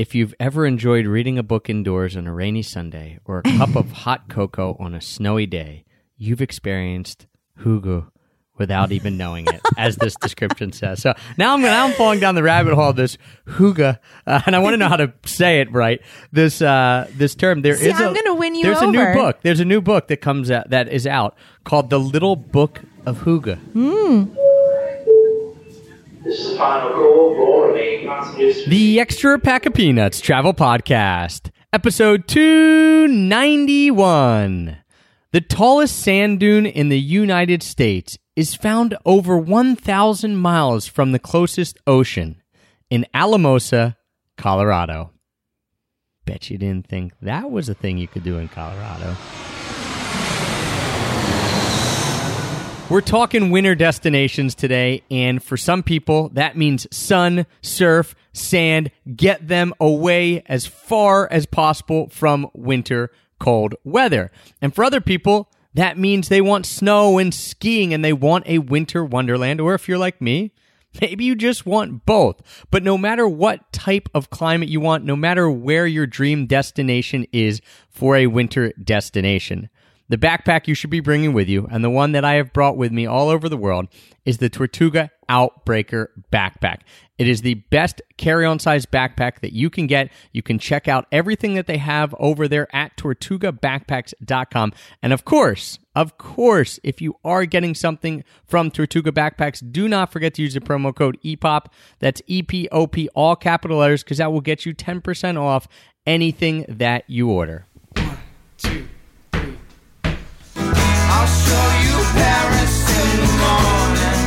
If you've ever enjoyed reading a book indoors on a rainy Sunday or a cup of hot cocoa on a snowy day, you've experienced Hygge without even knowing it, as this description says. So now I'm now I'm falling down the rabbit hole of this Hygge, uh, and I want to know how to say it right. This uh, this term there is. See, a, I'm gonna win you There's a new book. There's a new book that comes out that is out called The Little Book of Hygge. This is the final. The Extra Pack of Peanuts Travel Podcast, episode 291. The tallest sand dune in the United States is found over 1,000 miles from the closest ocean in Alamosa, Colorado. Bet you didn't think that was a thing you could do in Colorado. We're talking winter destinations today, and for some people, that means sun, surf, sand. Get them away as far as possible from winter cold weather. And for other people, that means they want snow and skiing and they want a winter wonderland. Or if you're like me, Maybe you just want both. But no matter what type of climate you want, no matter where your dream destination is for a winter destination, the backpack you should be bringing with you, and the one that I have brought with me all over the world, is the Tortuga Outbreaker backpack. It is the best carry on size backpack that you can get. You can check out everything that they have over there at tortugabackpacks.com. And of course, of course, if you are getting something from Tortuga Backpacks, do not forget to use the promo code EPOP. That's E P O P, all capital letters, because that will get you 10% off anything that you order. I'll show I'll show you Paris in the morning.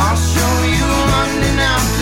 I'll show you London afternoon.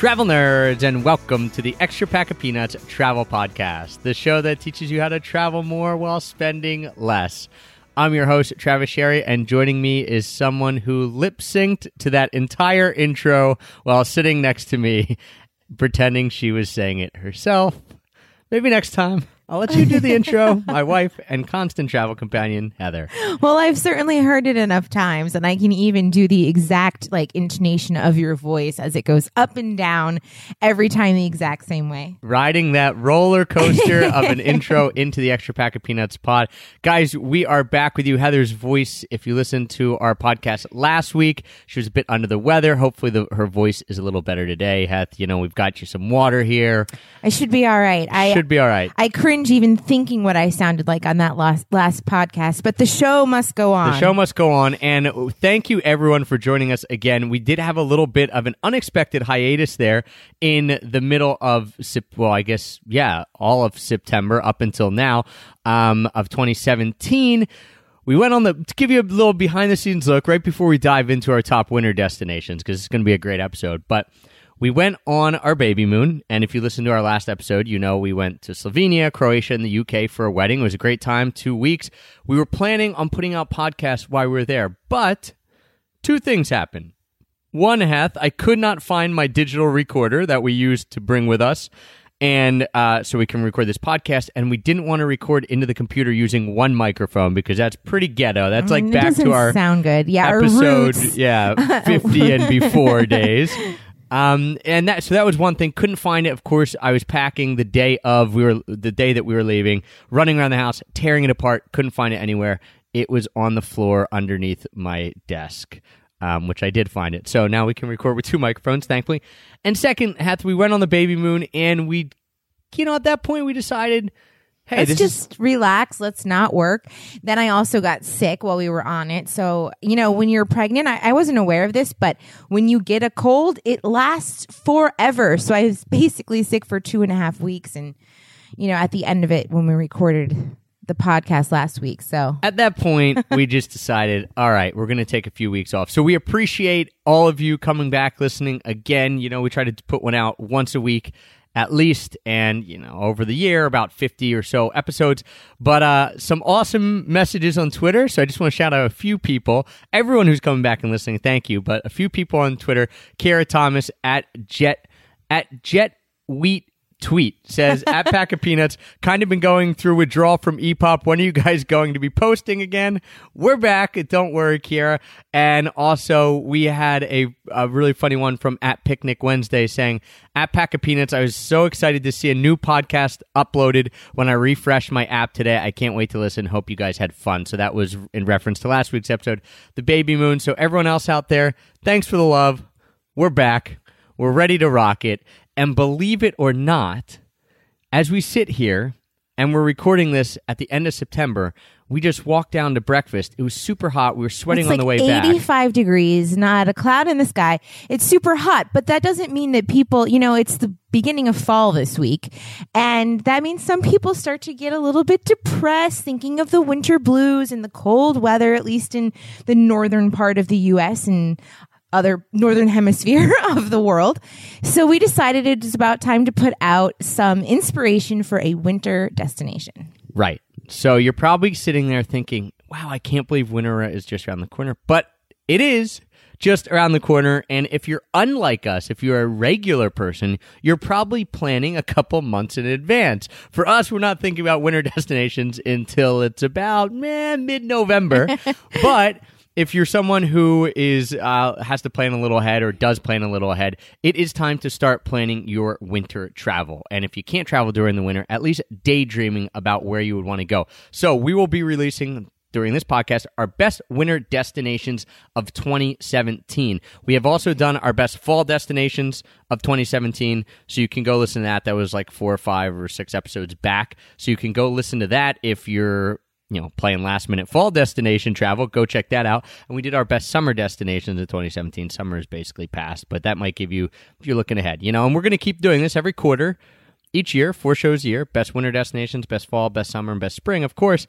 Travel nerds, and welcome to the Extra Pack of Peanuts Travel Podcast, the show that teaches you how to travel more while spending less. I'm your host, Travis Sherry, and joining me is someone who lip synced to that entire intro while sitting next to me, pretending she was saying it herself. Maybe next time. I'll let you do the intro. My wife and constant travel companion, Heather. Well, I've certainly heard it enough times, and I can even do the exact like intonation of your voice as it goes up and down every time the exact same way. riding that roller coaster of an intro into the extra pack of peanuts pod guys we are back with you heather's voice if you listened to our podcast last week she was a bit under the weather hopefully the, her voice is a little better today Heth. you know we've got you some water here I should be all right. I should be all right I cringe even thinking what I sounded like on that last last podcast, but the show must go on. The show must go on. And thank you, everyone, for joining us again. We did have a little bit of an unexpected hiatus there in the middle of, well, I guess, yeah, all of September up until now um, of 2017. We went on the, to give you a little behind the scenes look right before we dive into our top winter destinations, because it's going to be a great episode. But we went on our baby moon, and if you listen to our last episode, you know we went to Slovenia, Croatia, and the UK for a wedding. It was a great time, two weeks. We were planning on putting out podcasts while we were there, but two things happened. One, Heth, I could not find my digital recorder that we used to bring with us, and uh, so we can record this podcast. And we didn't want to record into the computer using one microphone because that's pretty ghetto. That's like Mm, back to our sound good. Yeah, episode, yeah, fifty and before days. Um, and that so that was one thing. Couldn't find it. Of course, I was packing the day of we were the day that we were leaving, running around the house, tearing it apart. Couldn't find it anywhere. It was on the floor underneath my desk. Um, which I did find it. So now we can record with two microphones, thankfully. And second, Heth, we went on the baby moon, and we, you know, at that point we decided, hey, Let's this is just relax. Let's not work. Then I also got sick while we were on it. So, you know, when you're pregnant, I, I wasn't aware of this, but when you get a cold, it lasts forever. So I was basically sick for two and a half weeks. And, you know, at the end of it, when we recorded the podcast last week. So At that point, we just decided, all right, we're going to take a few weeks off. So we appreciate all of you coming back, listening again. You know, we try to put one out once a week. At least, and you know, over the year, about 50 or so episodes. But uh, some awesome messages on Twitter. So I just want to shout out a few people, everyone who's coming back and listening. Thank you. But a few people on Twitter: Kara Thomas at Jet at Jet Wheat tweet says at pack of peanuts kind of been going through withdrawal from epop when are you guys going to be posting again? We're back. Don't worry kiera. And also we had a, a really funny one from at picnic wednesday saying at pack of peanuts i was so excited to see a new podcast uploaded when i refreshed my app today. I can't wait to listen. Hope you guys had fun. So that was in reference to last week's episode the baby moon. So everyone else out there thanks for the love. We're back. We're ready to rock it. And believe it or not, as we sit here and we're recording this at the end of September, we just walked down to breakfast. It was super hot. We were sweating it's on like the way back. 85 degrees, not a cloud in the sky. It's super hot, but that doesn't mean that people, you know, it's the beginning of fall this week. And that means some people start to get a little bit depressed thinking of the winter blues and the cold weather, at least in the northern part of the US and other northern hemisphere of the world. So we decided it was about time to put out some inspiration for a winter destination. Right. So you're probably sitting there thinking, wow, I can't believe winter is just around the corner. But it is just around the corner. And if you're unlike us, if you're a regular person, you're probably planning a couple months in advance. For us, we're not thinking about winter destinations until it's about mid November. but if you're someone who is uh, has to plan a little ahead or does plan a little ahead, it is time to start planning your winter travel. And if you can't travel during the winter, at least daydreaming about where you would want to go. So we will be releasing during this podcast our best winter destinations of 2017. We have also done our best fall destinations of 2017. So you can go listen to that. That was like four or five or six episodes back. So you can go listen to that if you're you know, playing last minute fall destination travel, go check that out. And we did our best summer destinations in 2017. Summer is basically past, but that might give you, if you're looking ahead, you know, and we're going to keep doing this every quarter, each year, four shows a year best winter destinations, best fall, best summer, and best spring, of course.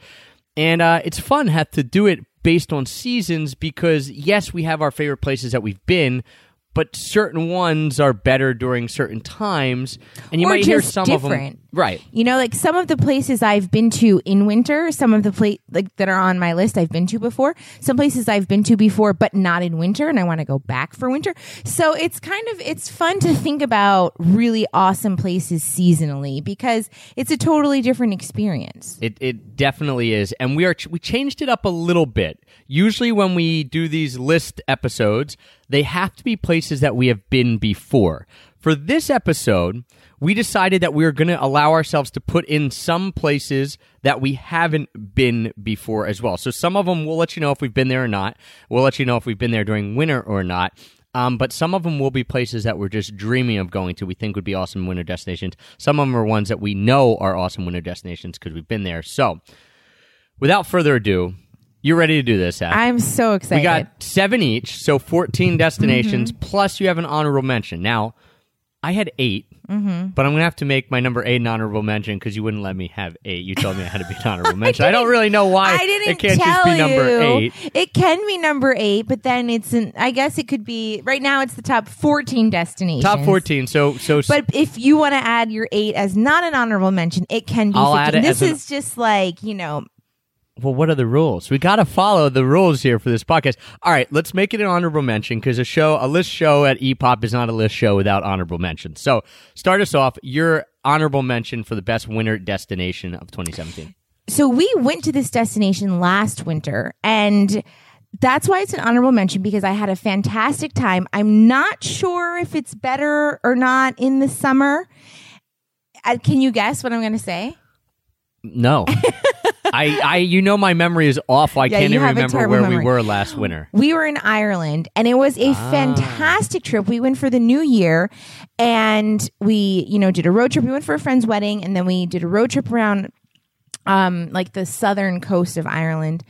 And uh, it's fun have to do it based on seasons because, yes, we have our favorite places that we've been, but certain ones are better during certain times, and you Or might hear some different. of them. Right. You know, like some of the places I've been to in winter, some of the pla- like that are on my list I've been to before. Some places I've been to before, but not in winter, and I want to go back for winter. So it's kind of it's fun to think about really awesome places seasonally because it's a totally different experience. It it definitely is, and we are we changed it up a little bit. Usually, when we do these list episodes, they have to be places that we have been before. For this episode, we decided that we were going to allow ourselves to put in some places that we haven't been before as well. So some of them we'll let you know if we've been there or not. We'll let you know if we've been there during winter or not. Um, but some of them will be places that we're just dreaming of going to. We think would be awesome winter destinations. Some of them are ones that we know are awesome winter destinations because we've been there. So, without further ado, you're ready to do this, Zach. I'm so excited. We got seven each, so 14 destinations, plus you have an honorable mention. Now, I had 8 Mm-hmm. but I'm going to have to make my number eight an honorable mention because you wouldn't let me have eight. You told me I had to be an honorable mention. I, don't really know why I didn't it can't tell just be number you. eight. It can be number eight, but then it's an. I guess it could be right now. It's the top fourteen destinations. Top 14. So, so But if you want to add your eight as not an honorable mention, it can be. I'll 15. add it this as an- is just like you know. Well, what are the rules? We got to follow the rules here for this podcast. All right, let's make it an honorable mention because a show, a list show at EPOP is not a list show without honorable mentions. So, start us off. Your honorable mention for the best winter destination of 2017. So we went to this destination last winter, and that's why it's an honorable mention because I had a fantastic time. I'm not sure if it's better or not in the summer. Uh, can you guess what I'm going to say? No. I, I, you know, my memory is awful. I Yeah, can't even remember where memory. we were last winter. We were in Ireland and it was a fantastic trip. We went for the new year and we, you know, did a road trip. We went for a friend's wedding and then we did a road trip around um like the southern coast of Ireland.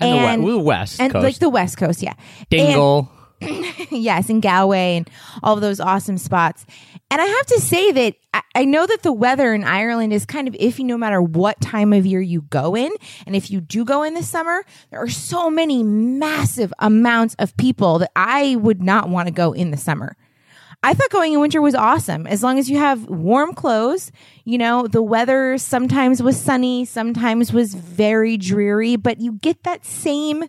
And, the, we- the west and coast. like the west coast, yeah. Dingle. And, yes, in Galway and all of those awesome spots. And I have to say that I, I know that the weather in Ireland is kind of iffy no matter what time of year you go in. And if you do go in the summer, there are so many massive amounts of people that I would not want to go in the summer. I thought going in winter was awesome. As long as you have warm clothes, you know, the weather sometimes was sunny, sometimes was very dreary, but you get that same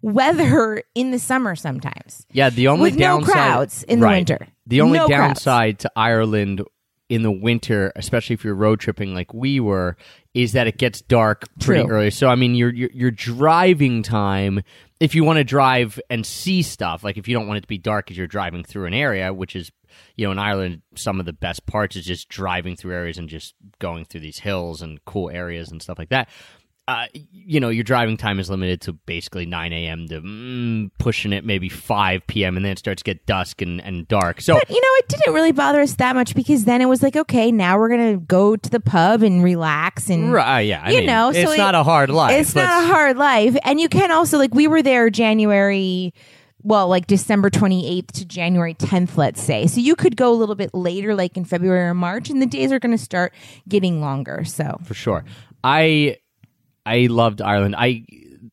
weather in the summer sometimes. Yeah, the only With no crowds in the winter. The only No downside to Ireland in the winter, especially if you're road tripping like we were, is that it gets dark pretty True. early. So I mean, your your, your driving time, if you want to drive and see stuff, like if you don't want it to be dark as you're driving through an area, which is you know in Ireland, some of the best parts is just driving through areas and just going through these hills and cool areas and stuff like that. Uh, you know, your driving time is limited to basically 9 a.m. to mm, pushing it maybe 5 p.m. and then it starts to get dusk and, and dark. So But you know, it didn't really bother us that much because then it was like, okay, now we're gonna go to the pub and relax and Right, yeah. I you mean, know, so it's it- not a hard life. It's not a hard life, and you can also like we were there January. Well, like December 28th to January 10th, let's say. So you could go a little bit later, like in February or March, and the days are going to start getting longer. So, for sure. I I loved Ireland. I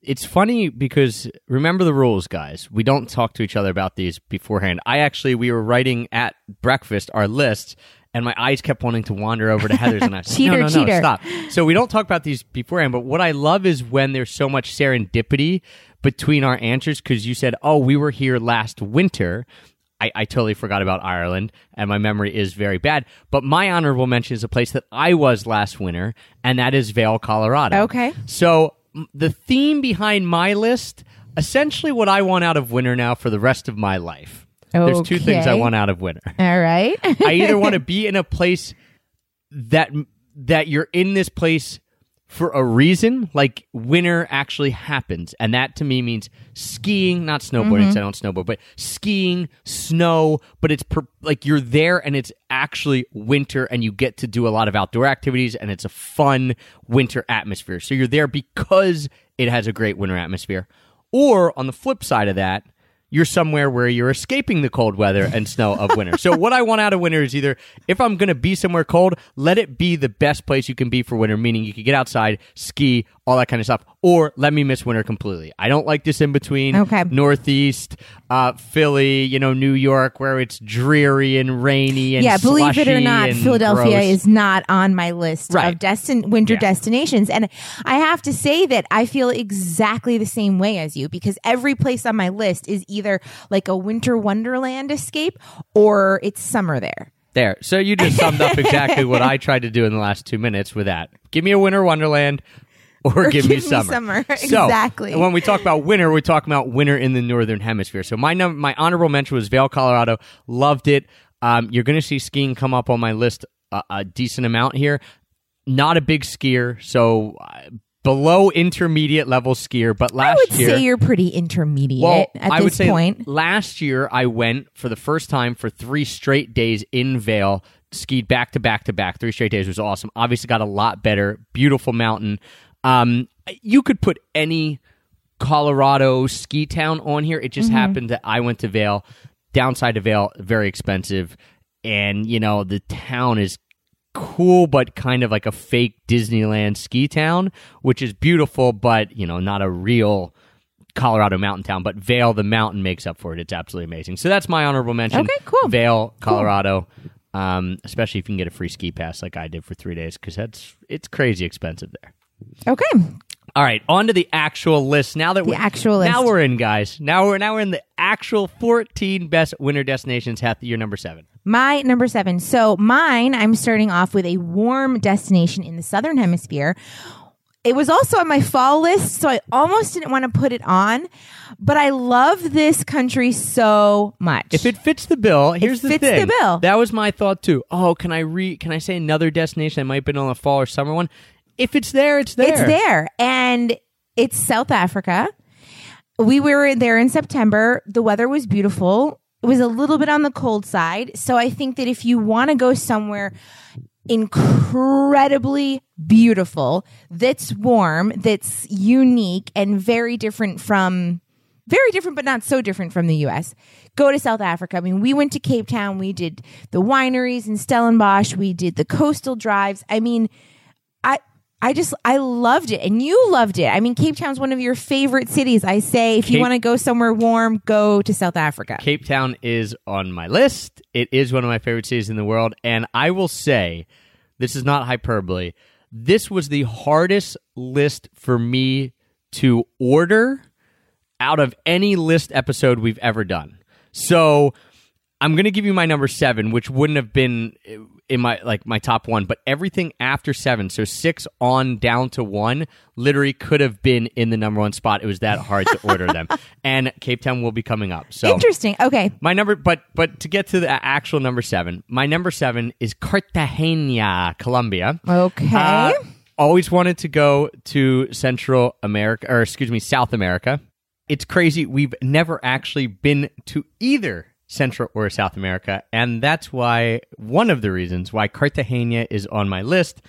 it's funny because remember the rules, guys. We don't talk to each other about these beforehand. I actually we were writing at breakfast our list. And my eyes kept wanting to wander over to Heather's, and I said, Cheater, "No, no, no, cheater." stop." So we don't talk about these beforehand. But what I love is when there's so much serendipity between our answers. Because you said, "Oh, we were here last winter," I, I totally forgot about Ireland, and my memory is very bad. But my honorable mention is a place that I was last winter, and that is Vail, Colorado. Okay. So m- the theme behind my list, essentially, what I want out of winter now for the rest of my life. There's two things I Okay. want out of winter. all right. I either want to be in a place that that you're in this place for a reason, like winter actually happens, and that to me means skiing, not snowboarding. 'cause I mm-hmm. don't snowboard, but skiing, snow. But it's per, like you're there, and it's actually winter, and you get to do a lot of outdoor activities, and it's a fun winter atmosphere. So you're there because it has a great winter atmosphere. Or on the flip side of that, you're somewhere where you're escaping the cold weather and snow of winter. so what I want out of winter is either if I'm going to be somewhere cold, let it be the best place you can be for winter, meaning you can get outside, ski, all that kind of stuff, or let me miss winter completely. I don't like this in between. Okay. Northeast, uh, Philly, you know, New York, where it's dreary and rainy and yeah, believe it or not, Philadelphia gross. is not on my list Right. of destin- winter Yeah. destinations. And I have to say that I feel exactly the same way as you because every place on my list is either like a winter wonderland escape or it's summer there. There. So you just summed up exactly what I tried to do in the last two minutes with that. Give me a winter wonderland or, Or give, me give me summer. summer. So, Exactly. when we talk about winter, we're talking about winter in the northern hemisphere. So my num- my honorable mention was Vail, Colorado. Loved it. Um, you're going to see skiing come up on my list a, a decent amount here. Not a big skier, so uh, below intermediate level skier. But last I would year, say you're pretty intermediate well, at I this would say point. last year I went for the first time for three straight days in Vail, skied back to back to back. Three straight days was awesome. Obviously, got a lot better. Beautiful mountain. Um, you could put any Colorado ski town on here. It just Mm-hmm. happened that I went to Vail. Downside to Vail, very expensive, and you know the town is cool but kind of like a fake Disneyland ski town, which is beautiful, but you know, not a real Colorado mountain town. But Vail, the mountain, makes up for it. It's absolutely amazing. So that's my honorable mention. Okay, cool. Vail, Colorado. Um, especially if you can get a free ski pass like I did for three days, because that's it's crazy expensive there. Okay. All right, on to the actual list. Now that The we actual now we're in, guys. Now we're now we're in the actual 14 best winter destinations. Hath year number seven. My number seven. So mine, I'm starting off with a warm destination in the southern hemisphere. It was also on my fall list, so I almost didn't want to put it on, but I love this country so much. If it fits the bill, here's the fits the bill. That was my thought too. Oh, can I re? Can I say another destination that might have been on a fall or summer one? If it's there, it's there. It's there, and it's South Africa. We were there in September. The weather was beautiful. It was a little bit on the cold side. So I think that if you want to go somewhere incredibly beautiful, that's warm, that's unique, and very different from very different, but not so different from the US. Go to South Africa. I mean, we went to Cape Town. We did the wineries in Stellenbosch. We did the coastal drives. I mean, I I just I loved it, and you loved it. I mean, Cape Town's one of your favorite cities. I say, if you want to go somewhere warm, go to South Africa. Cape Town is on my list. It is one of my favorite cities in the world. And I will say, this is not hyperbole. This was the hardest list for me to order out of any list episode we've ever done. So I'm going to give you my number seven, which wouldn't have been in my like my top one, but everything after seven, so six on down to one, literally could have been in the number one spot. It was that hard to order them, and Cape Town will be coming up. So Interesting. Okay. my number, but but to get to the actual number seven, my number seven is Cartagena, Colombia. Okay. Uh, always wanted to go to Central America, or excuse me, South America. It's crazy. We've never actually been to either Central or South America, and that's why one of the reasons why Cartagena is on my list,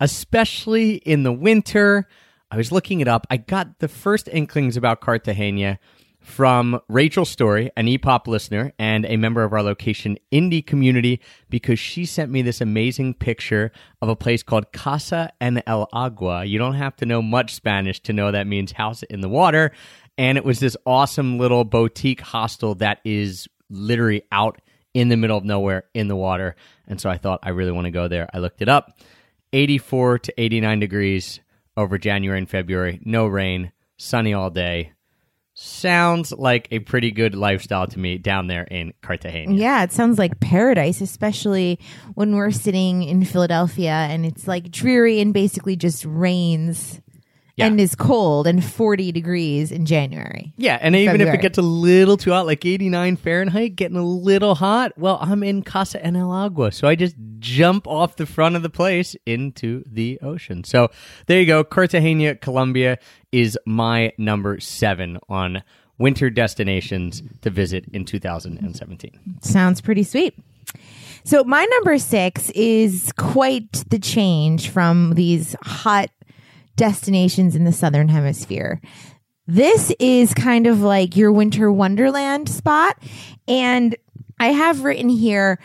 especially in the winter. I was looking it up. I got the first inklings about Cartagena from Rachel Story, an EPOP listener and a member of our location indie community, because she sent me this amazing picture of a place called Casa en el Agua. You don't have to know much Spanish to know that means house in the water. And it was this awesome little boutique hostel that is literally out in the middle of nowhere in the water. And so I thought I really want to go there. I looked it up 84 to 89 degrees over January and February, no rain, sunny all day sounds like a pretty good lifestyle to me down there in Cartagena. Yeah, it sounds like paradise, especially when we're sitting in Philadelphia and it's like dreary and basically just rains Yeah. and is cold and 40 degrees in January. Yeah, and even if it gets a little too hot, like 89 Fahrenheit, getting a little hot, well, I'm in Casa en el Agua. So I just jump off the front of the place into the ocean. So there you go. Cartagena, Colombia is my number seven on winter destinations to visit in 2017. Sounds pretty sweet. So my number six is quite the change from these hot destinations in the southern hemisphere. This is kind of like your winter wonderland spot. And I have written here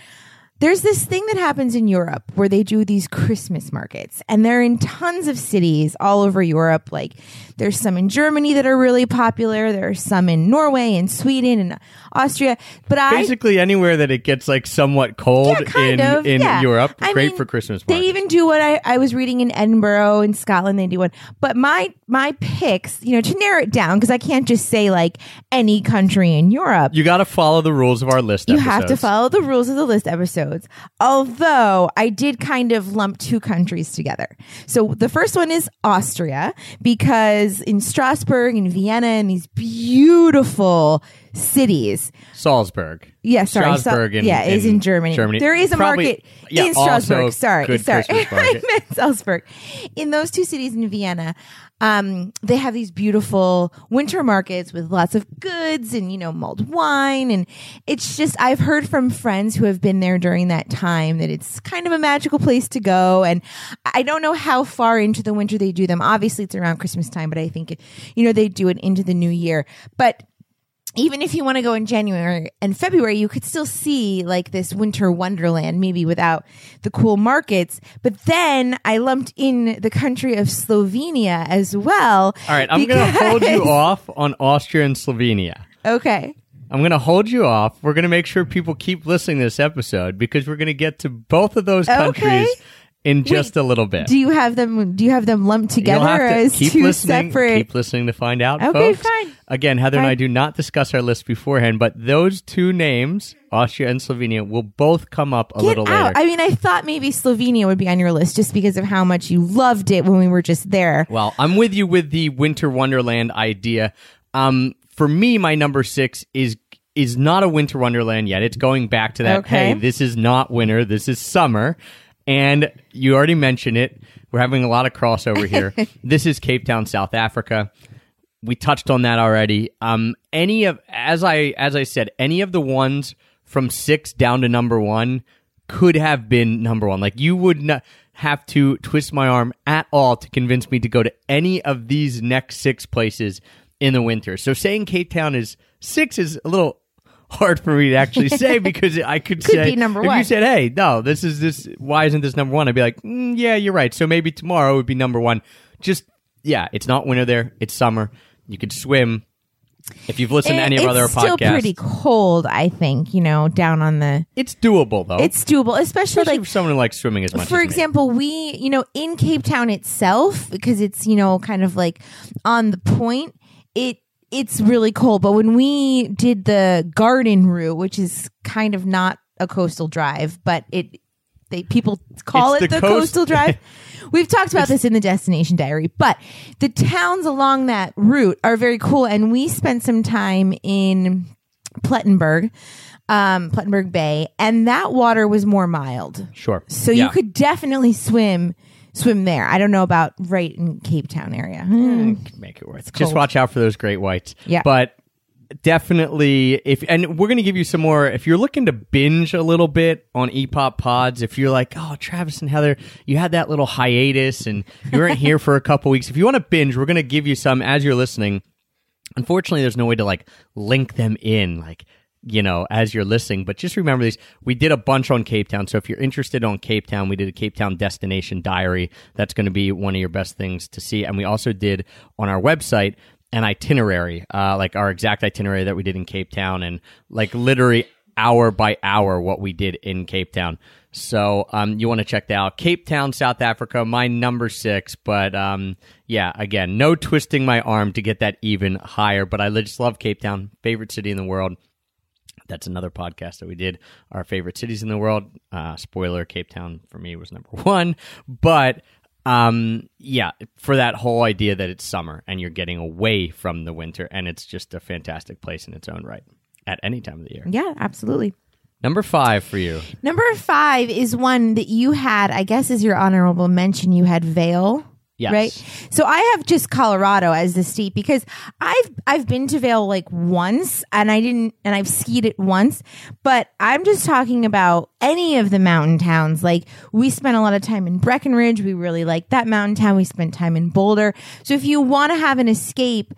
there's this thing that happens in Europe where they do these Christmas markets, and they're in tons of cities all over Europe. Like, there's some in Germany that are really popular. There are some in Norway and Sweden and Austria. But I Basically, anywhere that it gets like somewhat cold yeah, kind in, of. in yeah. Europe, I great mean, for Christmas They even do what I, I was reading in Edinburgh in Scotland. They do one, but my my picks, you know, to narrow it down because I can't just say like any country in Europe. You got to follow the rules of our list. You have to follow the rules of the list episodes. Although I did kind of lump two countries together. So the first one is Austria because in Strasbourg and Vienna and these beautiful cities. Salzburg. Yeah, sorry. So- Strasbourg in- yeah, is in in Germany. Germany. There is a Probably- market yeah, in Strasbourg. Sorry, good sorry. Christmas I market. meant Salzburg. In those two cities in Vienna, um, they have these beautiful winter markets with lots of goods and you know mulled wine, and it's just I've heard from friends who have been there during that time that it's kind of a magical place to go. And I don't know how far into the winter they do them. Obviously, it's around Christmas time, but I think you know they do it into the new year, but even if you want to go in January and February, you could still see like this winter wonderland, maybe without the cool markets. But then I lumped in the country of Slovenia as well. All right, I'm going to hold you off on Austria and Slovenia. Okay. I'm going to hold you off. We're going to make sure people keep listening to this episode because we're going to get to both of those countries Okay. In just a little bit. Do you have them? Do you have them lumped together to as keep two listening. separate? Keep listening to find out, Okay, folks. fine. Again, Heather and I do not discuss our list beforehand, but those two names, Austria and Slovenia, will both come up a Get little out! later. I mean, I thought maybe Slovenia would be on your list just because of how much you loved it when we were just there. Well, I'm with you with the winter wonderland idea. Um, for me, my number six is is not a winter wonderland yet. It's going back to that. Okay. Hey, this is not winter. This is summer. And you already mentioned it. We're having a lot of crossover here. this is Cape Town, South Africa. We touched on that already. Um, any of as I as I said, any of the ones from six down to number one could have been number one. Like you would not have to twist my arm at all to convince me to go to any of these next six places in the winter. So saying Cape Town is six is a little hard for me to actually say because I could, Could say be number if you said, "Hey, no, this is this. Why isn't this number one?" I'd be like, mm, "Yeah, you're right." So maybe tomorrow would be number one. Just yeah, it's not winter there. It's summer. You could swim. If you've listened to any of our it's other still podcasts, pretty cold, I think. You know, down on the. it's doable though. It's doable, especially, especially like for someone who likes swimming as much. for as me. example, we, you know, in Cape Town itself, because it's, you know, kind of like on the point, it it's really cold. But when we did the garden route, which is kind of not a coastal drive, but it they people call It's it the the, coast- coastal drive. We've talked about this in the destination diary, but the towns along that route are very cool and we spent some time in Plettenberg, um, Plettenberg Bay, and that water was more mild. Sure. So Yeah. you could definitely swim swim there. I don't know about right in Cape Town area. Hmm. make it worth. It. Just cold. watch out for those great whites. Yeah. But definitely if and we're going to give you some more if you're looking to binge a little bit on epop pods if you're like oh travis and heather you had that little hiatus and you weren't here for a couple weeks if you want to binge we're going to give you some as you're listening unfortunately there's no way to like link them in like you know as you're listening but just remember these we did a bunch on cape town. So if you're interested on cape town we did a cape town destination diary. That's going to be one of your best things to see. And we also did on our website an itinerary uh, like our exact itinerary that we did in cape town and like literally hour by hour what we did in cape town. So um, you want to check that out. Cape town south africa my number six but um, yeah again no twisting my arm to get that even higher but i just love cape town favorite city in the world that's another podcast that we did our favorite cities in the world uh, spoiler cape town for me was number one but um, yeah for that whole idea that it's summer and you're getting away from the winter and it's just a fantastic place in its own right at any time of the year Yeah, absolutely. number five for you Number five is one that you had, I guess, is your honorable mention. You had Vail. Yes. Right. So I have just Colorado as the state because I've I've been to Vail like once and I didn't and I've skied it once, but I'm just talking about any of the mountain towns. Like we spent a lot of time in Breckenridge. We really liked that mountain town. We spent time in Boulder. So if you want to have an escape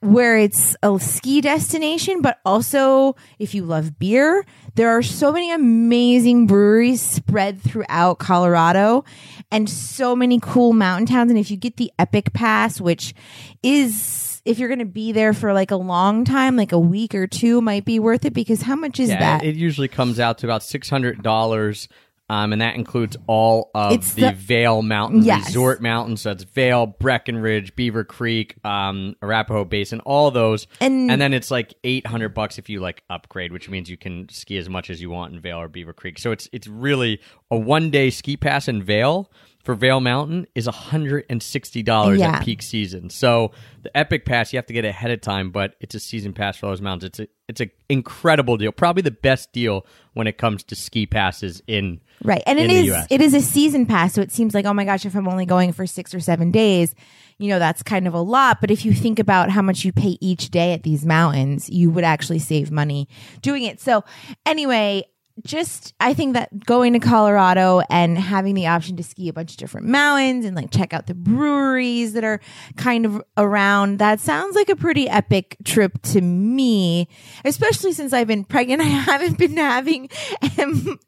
where it's a ski destination, but also if you love beer, there are so many amazing breweries spread throughout Colorado and so many cool mountain towns. And if you get the Epic Pass, which is, if you're going to be there for like a long time, like a week or two, might be worth it because how much is yeah that? it usually comes out to about $600 um, and that includes all of It's the, the- Vail Mountain Yes. Resort Mountains. So that's Vail, Breckenridge, Beaver Creek, um, Arapahoe Basin, all those. And- then it's like eight hundred bucks if you like upgrade, which means you can ski as much as you want in Vail or Beaver Creek. So it's it's really a one day ski pass in Vail for Vail Mountain is hundred and sixty dollars Yeah. at peak season. So the Epic Pass you have to get ahead of time, but it's a season pass for those mountains. It's a it's an incredible deal, probably the best deal when it comes to ski passes in Right. And in it is it is a season pass, so it seems like, oh my gosh, if I'm only going for six or seven days, you know, that's kind of a lot. But if you think about how much you pay each day at these mountains, you would actually save money doing it. So anyway, just I think that going to Colorado and having the option to ski a bunch of different mountains and like check out the breweries that are kind of around, that sounds like a pretty epic trip to me, especially since I've been pregnant. I haven't been having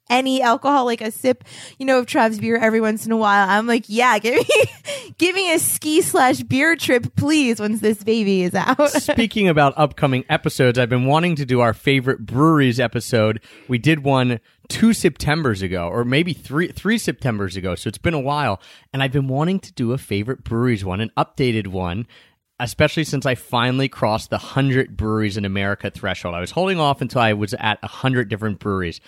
any alcohol, like a sip, you know, of Trav's beer every once in a while. I'm like, yeah, give me, give me a ski slash beer trip, please, once this baby is out. Speaking about upcoming episodes, I've been wanting to do our favorite breweries episode. We did one two September's ago, or maybe three three September's ago. So it's been a while, and I've been wanting to do a favorite breweries one, an updated one. Especially since I finally crossed the hundred breweries in America threshold. I was holding off until I was at a hundred different breweries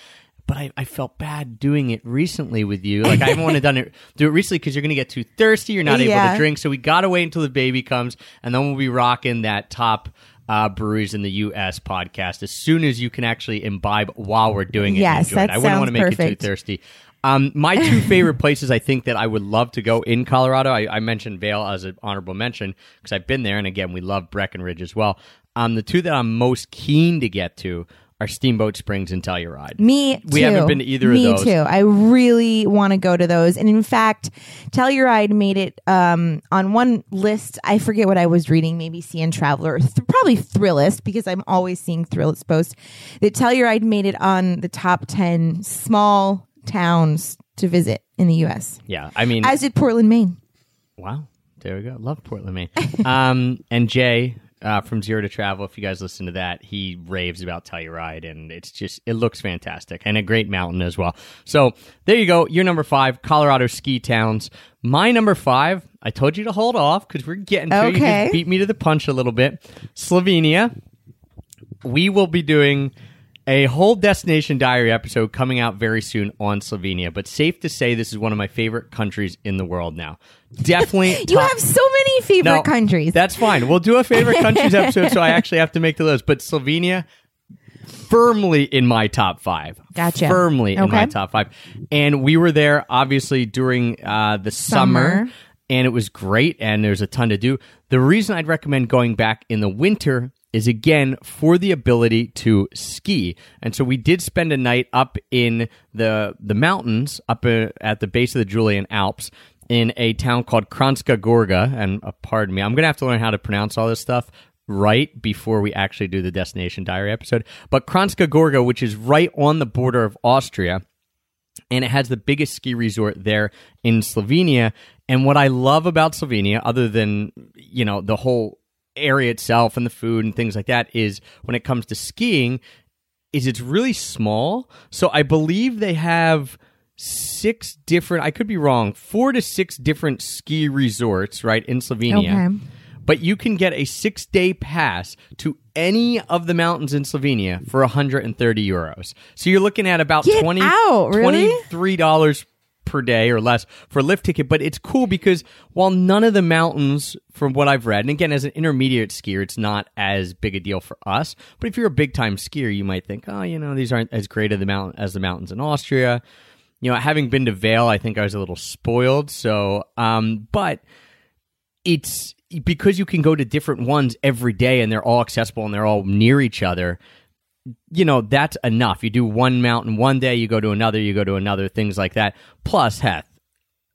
but I, I felt bad doing it recently with you. Like I haven't want to done it do it recently because you're going to get too thirsty. You're not able to drink. So we got to wait until the baby comes, and then we'll be rocking that top uh, breweries in the U.S. podcast as soon as you can actually imbibe while we're doing it. Yes, enjoy it. that I wouldn't want to make perfect. you too thirsty. Um, my two favorite places I think that I would love to go in Colorado. I, I mentioned Vail as an honorable mention because I've been there, and again, we love Breckenridge as well. Um, the two that I'm most keen to get to are Steamboat Springs and Telluride. Me too. We haven't been to either of Me too. I really want to go to those. And in fact, Telluride made it um, on one list. I forget what I was reading, maybe CN Traveler, th- probably Thrillist, because I'm always seeing Thrillist posts. That Telluride made it on the top 10 small towns to visit in the U.S., Yeah, I mean, as did Portland, Maine. Wow. There we go. Love Portland, Maine. um, and Jay uh, from Zero to Travel, if you guys listen to that, he raves about Telluride, and it's just, it looks fantastic and a great mountain as well. So there you go. Your number five, Colorado ski towns. My number five, I told you to hold off because we're getting to it. You Okay. just beat me to the punch a little bit. Slovenia. We will be doing a whole destination diary episode coming out very soon on Slovenia, but safe to say this is one of my favorite countries in the world now. Definitely You top- have so many favorite no, countries. That's fine. We'll do a favorite countries episode, so I actually have to make the list. But Slovenia, firmly in my top five. Gotcha. Firmly in Okay. my top five. And we were there obviously during uh, the summer. Summer. And it was great, and there's a ton to do. The reason I'd recommend going back in the winter is again for the ability to ski. And so we did spend a night up in the the mountains, up uh, at the base of the Julian Alps, in a town called Kranjska Gorga. And uh, pardon me, I'm gonna have to learn how to pronounce all this stuff right before we actually do the destination diary episode. But Kranjska Gorga, which is right on the border of Austria, and it has the biggest ski resort there in Slovenia. And what I love about Slovenia, other than you know the whole area itself and the food and things like that, is when it comes to skiing, is it's really small. So I believe they have six different. I could be wrong. Four to six different ski resorts, right in Slovenia. Okay. But you can get a six day pass to any of the mountains in Slovenia for 130 euros. So you're looking at about Get 20, out, really? $23 per day or less for a lift ticket. But it's cool because while none of the mountains, from what I've read, and again, as an intermediate skier, it's not as big a deal for us. But if you're a big time skier, you might think, oh, you know, these aren't as great as the mountain as the mountains in Austria. You know, having been to Vail, I think I was a little spoiled. So, um, but it's because you can go to different ones every day and they're all accessible and they're all near each other you know that's enough you do one mountain one day you go to another you go to another things like that plus heth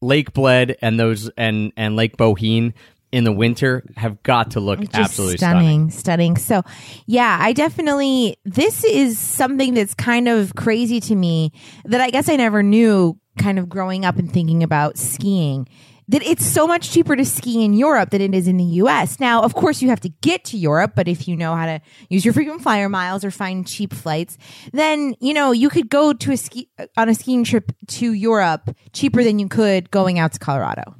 lake bled and those and and lake Bohinj in the winter have got to look just absolutely stunning, stunning. So, yeah, I definitely this is something that's kind of crazy to me that I guess I never knew kind of growing up and thinking about skiing. That it's so much cheaper to ski in Europe than it is in the US. Now, of course, you have to get to Europe, but if you know how to use your frequent flyer miles or find cheap flights, then, you know, you could go to a ski on a skiing trip to Europe cheaper than you could going out to Colorado.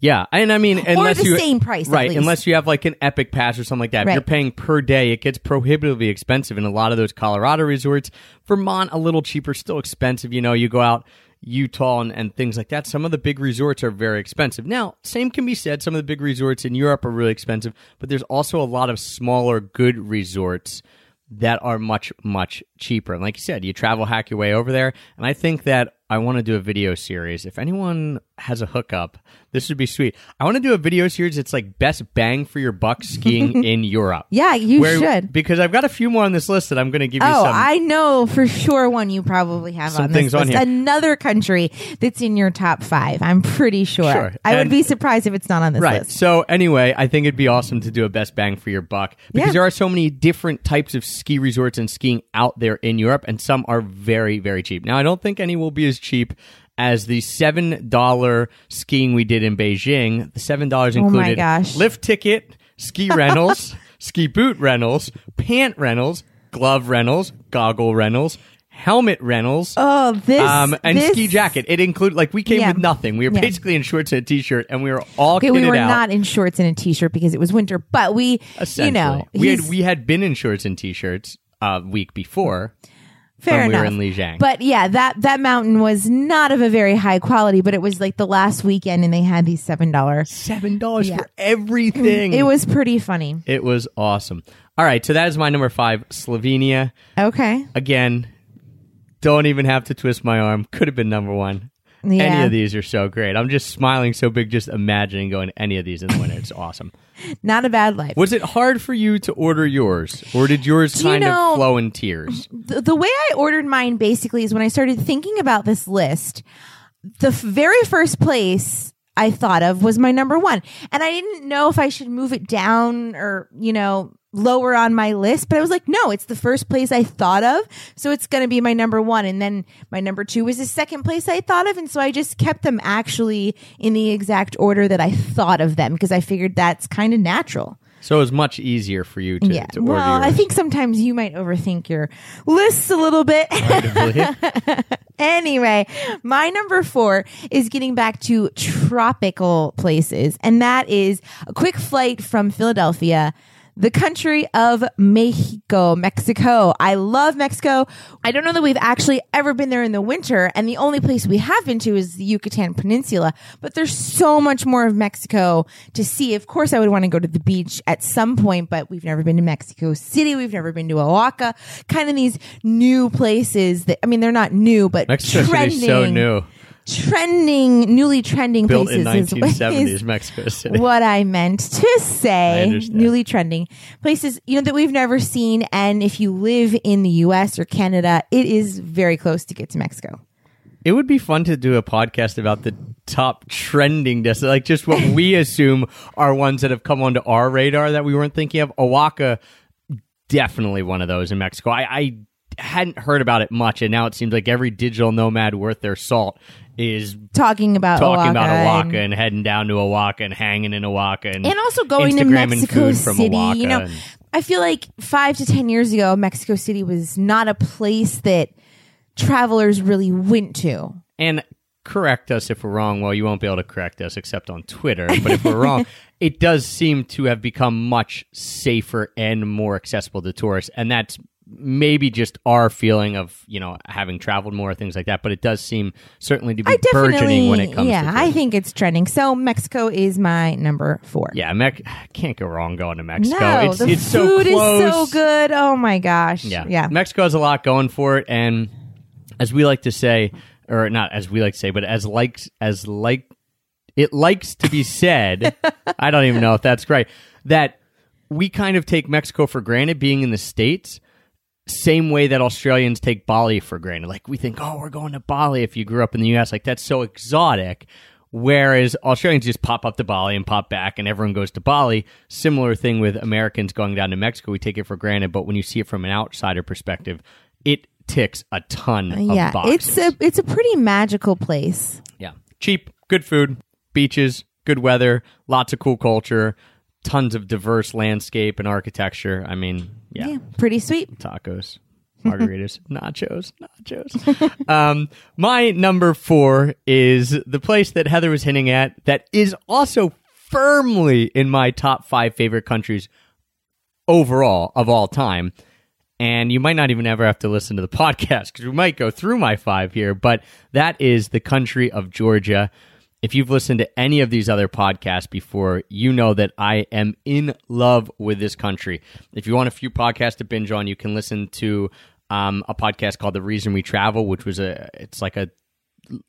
Yeah, and I mean, unless the you same price, right? Unless you have like an Epic Pass or something like that. If Right. you're paying per day, it gets prohibitively expensive. In a lot of those Colorado resorts, Vermont a little cheaper, still expensive. You know, you go out Utah and, and things like that. Some of the big resorts are very expensive. Now, same can be said. Some of the big resorts in Europe are really expensive, but there's also a lot of smaller, good resorts that are much much cheaper. And like you said, you travel hack your way over there. And I think that I want to do a video series. If anyone has a hookup, this would be sweet. I want to do a video series. It's like best bang for your buck skiing in Europe. Yeah, you Where- should. because I've got a few more on this list that I'm going to give you Oh, some. I know for sure one you probably have Some on this things on list. here. Another country that's in your top five. I'm pretty sure. Sure. I would be surprised if it's not on this Right. list. So anyway, I think it'd be awesome to do a best bang for your buck because Yeah. there are so many different types of ski resorts and skiing out there in Europe, and some are very, very cheap. Now, I don't think any will be as cheap as the seven dollar skiing we did in Beijing. The seven dollars Oh included gosh. lift ticket, ski rentals, ski boot rentals, pant rentals, glove rentals, goggle rentals. Helmet rentals, Oh, this um, and this- ski jacket. It included like we came Yeah. with nothing. We were Yeah. basically in shorts and a t-shirt, and we were all Okay, we were out. not in shorts and a t-shirt because it was winter, but we, you know, we had we had been in shorts and t-shirts a week before. Fair when we were enough. in Lijiang. But yeah, that that mountain was not of a very high quality, but it was like the last weekend, and they had these seven dollars. Seven dollars Yeah. for everything. It was pretty funny. It was awesome. All right, so that is my number five, Slovenia. Okay, Again, don't even have to twist my arm. Could have been number one. Any of these are so great. I'm just smiling so big just imagining going to any of these in the winter. It's awesome. Not a bad life. Was it hard for you to order yours, or did yours Do you kind know- of flow in tears? the, the way I ordered mine basically is when I started thinking about this list, the f- very first place I thought of was my number one. And I didn't know if I should move it down or, you know, lower on my list, but I was like, no, it's the first place I thought of. So it's going to be my number one. And then my number two was the second place I thought of. And so I just kept them actually in the exact order that I thought of them because I figured that's kind of natural. So it was much easier for you to, Yeah. to order Well, I think sometimes you might overthink your lists a little bit. anyway, my number four is getting back to tropical places, and that is a quick flight from Philadelphia. The country of Mexico, Mexico. I love Mexico. I don't know that we've actually ever been there in the winter, and the only place we have been to is the Yucatan Peninsula. But there's so much more of Mexico to see. Of course, I would want to go to the beach at some point, but we've never been to Mexico City. We've never been to Oaxaca. Kind of these new places that, I mean, they're not new, but Mexico trending, City's so new. Trending, newly trending Built in places is- 1970s is Mexico City. what I meant to say. Newly trending places, you know, that we've never seen. And if you live in the US or Canada, it is very close to get to Mexico. It would be fun to do a podcast about the top trending destinations, like just what we assume are ones that have come onto our radar that we weren't thinking of. Oaxaca, definitely one of those in Mexico. I, I hadn't heard about it much, and now it seems like every digital nomad worth their salt is Talking about talking Oaxaca about and- Oaxaca and, heading down to Oaxaca and hanging in Oaxaca and, and also going to Mexico food from City. You know, and- I feel like five to ten years ago, Mexico City was not a place that travelers really went to. and correct us if we're wrong. Well, you won't be able to correct us except on Twitter. But if we're wrong, it does seem to have become much safer and more accessible to tourists, and that's maybe just our feeling of you know having traveled more things like that. But it does seem certainly to be burgeoning when it comes. yeah, to I think it's trending. So Mexico is my number four. Yeah, Mex- can't go wrong going to Mexico. No, it's the it's so food close. is so good. Oh my gosh. Yeah. Yeah. Mexico has a lot going for it, and as we like to say, or not as we like to say, but as likes as like it likes to be said. I don't even know if that's right. That we kind of take Mexico for granted, being in the states. Same way that Australians take Bali for granted. Like we think, oh, we're going to Bali. If you grew up in the U.S., like that's so exotic. Whereas Australians just pop up to Bali and pop back, and everyone goes to Bali. Similar thing with Americans going down to Mexico. We take it for granted, but when you see it from an outsider perspective, it ticks a ton of yeah. boxes. It's a it's a pretty magical place. yeah, cheap, good food, beaches, good weather, lots of cool culture, tons of diverse landscape and architecture. I mean, yeah, Yeah. Pretty sweet. tacos, margaritas, nachos, nachos. um, my number four is the place that Heather was hinting at that is also firmly in my top five favorite countries overall of all time. And you might not even ever have to listen to the podcast because we might go through my five here, but that is the country of Georgia. If you've listened to any of these other podcasts before, you know that I am in love with this country. If you want a few podcasts to binge on, you can listen to um, a podcast called The Reason We Travel, which was a, it's like a,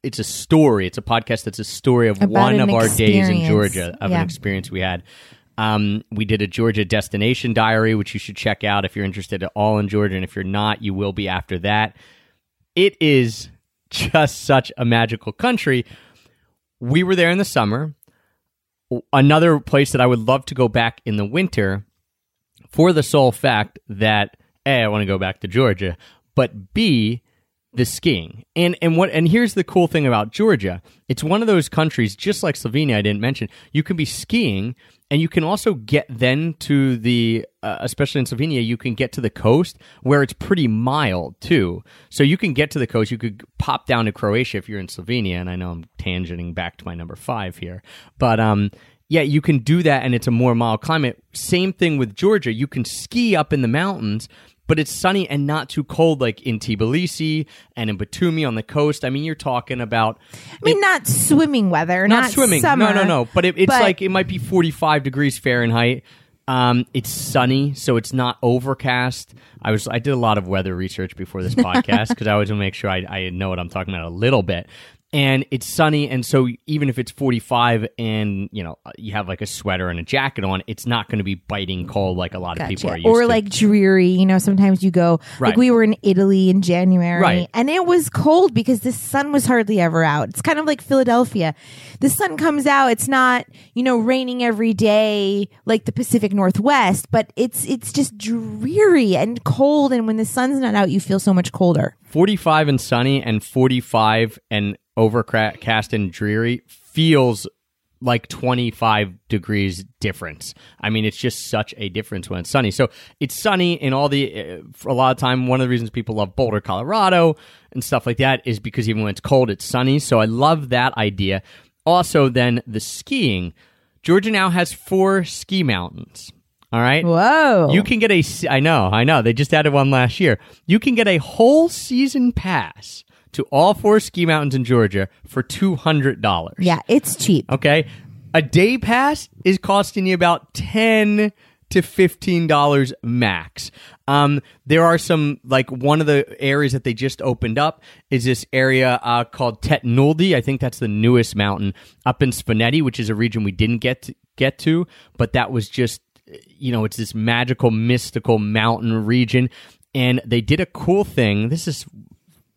it's a story. It's a podcast that's a story of About one of our days in. Georgia, of Yeah. an experience we had. Um, we did a Georgia destination diary, which you should check out if you're interested at all in Georgia. And if you're not, you will be after that. It is just such a magical country. We were there in the summer. Another place that I would love to go back in the winter for the sole fact that A, I want to go back to Georgia, but B, the skiing. And and what and here's the cool thing about Georgia. It's one of those countries just like Slovenia I didn't mention. You can be skiing and you can also get then to the uh, especially in Slovenia you can get to the coast where it's pretty mild too. So you can get to the coast, you could pop down to Croatia if you're in Slovenia and I know I'm tangenting back to my number 5 here. But um yeah, you can do that and it's a more mild climate. Same thing with Georgia. You can ski up in the mountains, but it's sunny and not too cold like in Tbilisi and in Batumi on the coast. I mean, you're talking about I mean, not swimming weather, not, not, swimming. Summer, no, no, no. But it, it's but- like it might be 45 degrees Fahrenheit. Um, it's sunny, so it's not overcast. I was I did a lot of weather research before this podcast because I always want to make sure I, I know what I'm talking about a little bit. And it's sunny and so even if it's 45 and you know uh, you have like a sweater and a jacket on it's not going to be biting cold like a lot of people are used or to. like dreary. You know, sometimes you go Right. like we were in Italy in January, Right. and it was cold because the sun was hardly ever out. It's kind of like Philadelphia. The sun comes out. It's not you know raining every day like the Pacific Northwest, but it's it's just dreary and cold. And when the sun's not out, you feel so much colder. 45 and sunny and 45 and overcast and dreary feels like 25 degrees difference. I mean, it's just such a difference when it's sunny. So it's sunny in all the, uh, for a lot of time, one of the reasons people love Boulder, Colorado and stuff like that is because even when it's cold, it's sunny. So I love that idea. Also, then the skiing. Georgia now has four ski mountains. All right. Whoa! You can get a, I know, I know. They just added one last year. You can get a whole season pass to all four ski mountains in Georgia for two hundred dollars. yeah, it's cheap. Okay. A day pass is costing you about ten to fifteen dollars max. Um, there are some like one of the areas that they just opened up is this area uh, called Tetnuldi. I think that's the newest mountain up in Svaneti, which is a region we didn't get to, get to, but that was just you know it's this magical mystical mountain region, and they did a cool thing. This is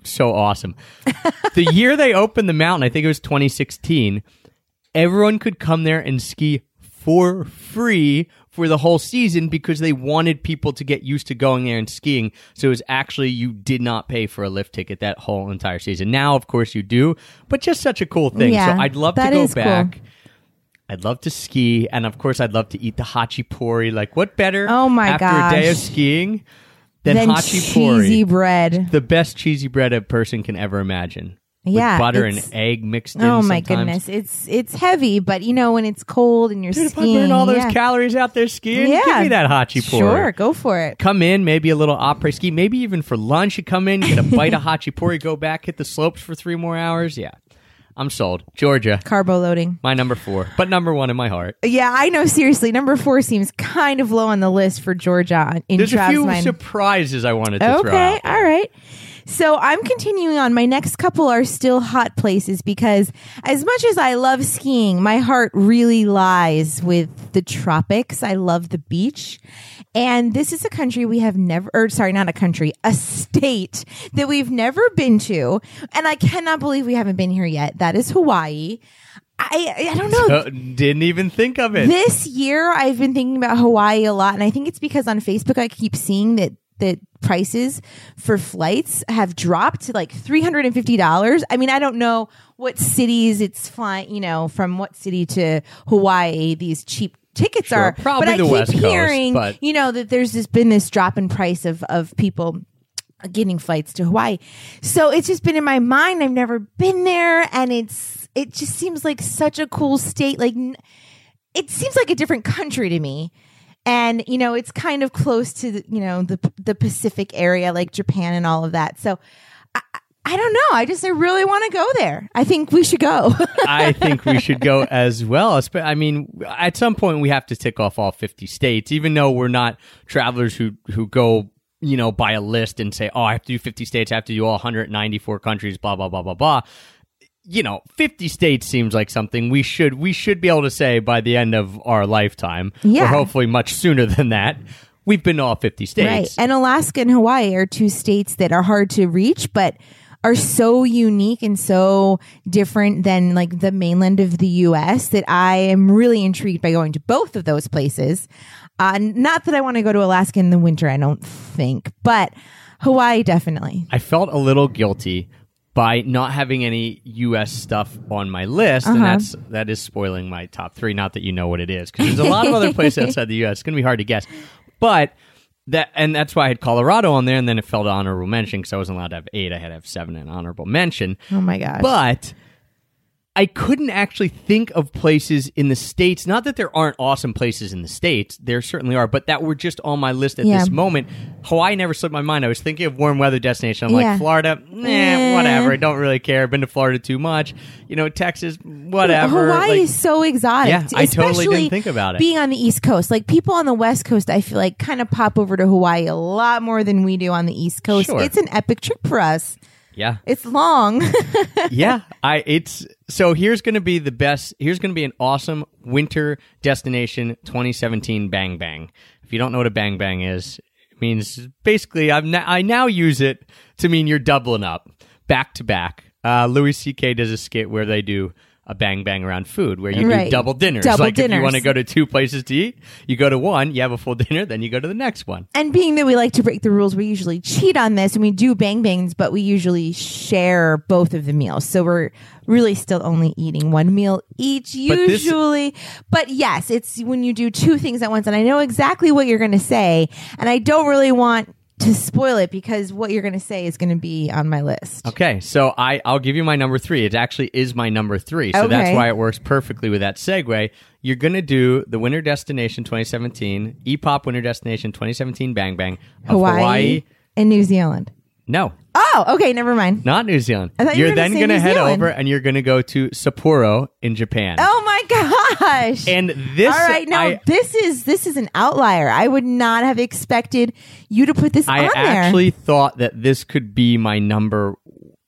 so awesome. the year they opened the mountain, I think it was 2016 everyone could come there and ski for free for the whole season because they wanted people to get used to going there and skiing. So it was actually you did not pay for a lift ticket that whole entire season. Now, of course, you do, but just such a cool thing. Yeah, so I'd love to go is cool. back. I'd love to ski, and of course, I'd love to eat the khachapuri. Like, what better? Oh my after a day of skiing than then khachapuri? cheesy bread. the best cheesy bread a person can ever imagine. With Yeah, butter and egg mixed in. Oh my sometimes. goodness, it's it's heavy, but you know when it's cold and you're Dude, if I skiing, burn all those yeah. calories out there skiing, yeah, give me that hachi khachapuri. Sure, go for it. Come in, maybe a little après ski, maybe even for lunch. You come in, get a bite of hachi khachapuri, go back, hit the slopes for three more hours. Yeah, I'm sold. Georgia, Carbo loading. my number four, but number one in my heart. Yeah, I know. Seriously, number four seems kind of low on the list for Georgia in There's a few mind. surprises I wanted to throw Okay, all right. So I'm continuing on. My next couple are still hot places because as much as I love skiing, my heart really lies with the tropics. I love the beach. And this is a country we have never, or sorry, not a country, a state that we've never been to. And I cannot believe we haven't been here yet. That is Hawaii. I, I don't know. Uh, didn't even think of it. This year, I've been thinking about Hawaii a lot, and I think it's because on Facebook I keep seeing that that prices for flights have dropped to like three hundred and fifty dollars. I mean, I don't know what cities it's flying, you know, from what city to Hawaii these cheap tickets Sure, are. probably but I the keep West Coast, hearing, but- you know, that there's just been this drop in price of of people getting flights to Hawaii. So it's just been in my mind. I've never been there and it's it just seems like such a cool state. Like it seems like a different country to me. And you know, it's kind of close to the, you know the the Pacific area like Japan and all of that. So I, I- don't know. I just I really want to go there. I think we should go. I think we should go as well. I mean, at some point we have to tick off all 50 states, even though we're not travelers who, who go, you know, by a list and say, oh, I have to do 50 states, I have to do all 194 countries, blah, blah, blah, blah, blah. You know, 50 states seems like something we should, we should be able to say by the end of our lifetime, Yeah. or hopefully much sooner than that. We've been to all 50 states. Right. And Alaska and Hawaii are two states that are hard to reach, but are so unique and so different than like the mainland of the US that I am really intrigued by going to both of those places. Uh, not that I want to go to Alaska in the winter, I don't think, but Hawaii definitely. I felt a little guilty by not having any U.S. stuff on my list, and Uh-huh. that's that is spoiling my top three. Not that you know what it is, because there's a lot of other places outside the U.S. It's going to be hard to guess, but that and that's why I had Colorado on there, and then it fell to honorable mention because I wasn't allowed to have eight. I had to have seven in honorable mention. Oh my gosh. But I couldn't actually think of places in the states. Not that there aren't awesome places in the states, there certainly are, but that were just on my list at Yeah. this moment. Hawaii never slipped my mind. I was thinking of warm weather destination. I'm Yeah. like Florida, nah, Eh. whatever. I don't really care. Been to Florida too much. You know, Texas, whatever. Hawaii Like, is so exotic. Yeah, I totally didn't especially think about it. Being on the East Coast, like people on the West Coast, I feel like kind of pop over to Hawaii a lot more than we do on the East Coast. Sure. It's an epic trip for us. Yeah. It's long. yeah, I it's so here's going to be the best. Here's going to be an awesome winter destination 2017 Bang Bang. If you don't know what a Bang Bang is, it means basically I'm na- I now use it to mean you're doubling up back to back. Uh, Louis C.K. does a skit where they do a bang bang around food where you Right. do double dinners. Double like if you want to go to two places to eat, you go to one, you have a full dinner, then you go to the next one. and being that we like to break the rules, we usually cheat on this and we do bang bangs, but we usually share both of the meals. So we're really still only eating one meal each But this- usually. But yes, it's when you do two things at once. And I know exactly what you're going to say. And I don't really want to spoil it because what you're going to say is going to be on my list. Okay, so I I'll give you my number three. It actually is my number three, so that's why it works perfectly with that segue. You're gonna do the Winter Destination 2017, EPOP Winter Destination 2017 Bang Bang of Hawaii, Hawaii. and New Zealand. No, Oh, okay. Never mind. not New Zealand. I thought you You're were gonna then say gonna New head Zealand. over and you're gonna go to Sapporo in Japan. Oh my gosh. And this, All right, now I, this is this is an outlier. I would not have expected you to put this I on there. actually thought that this could be my number.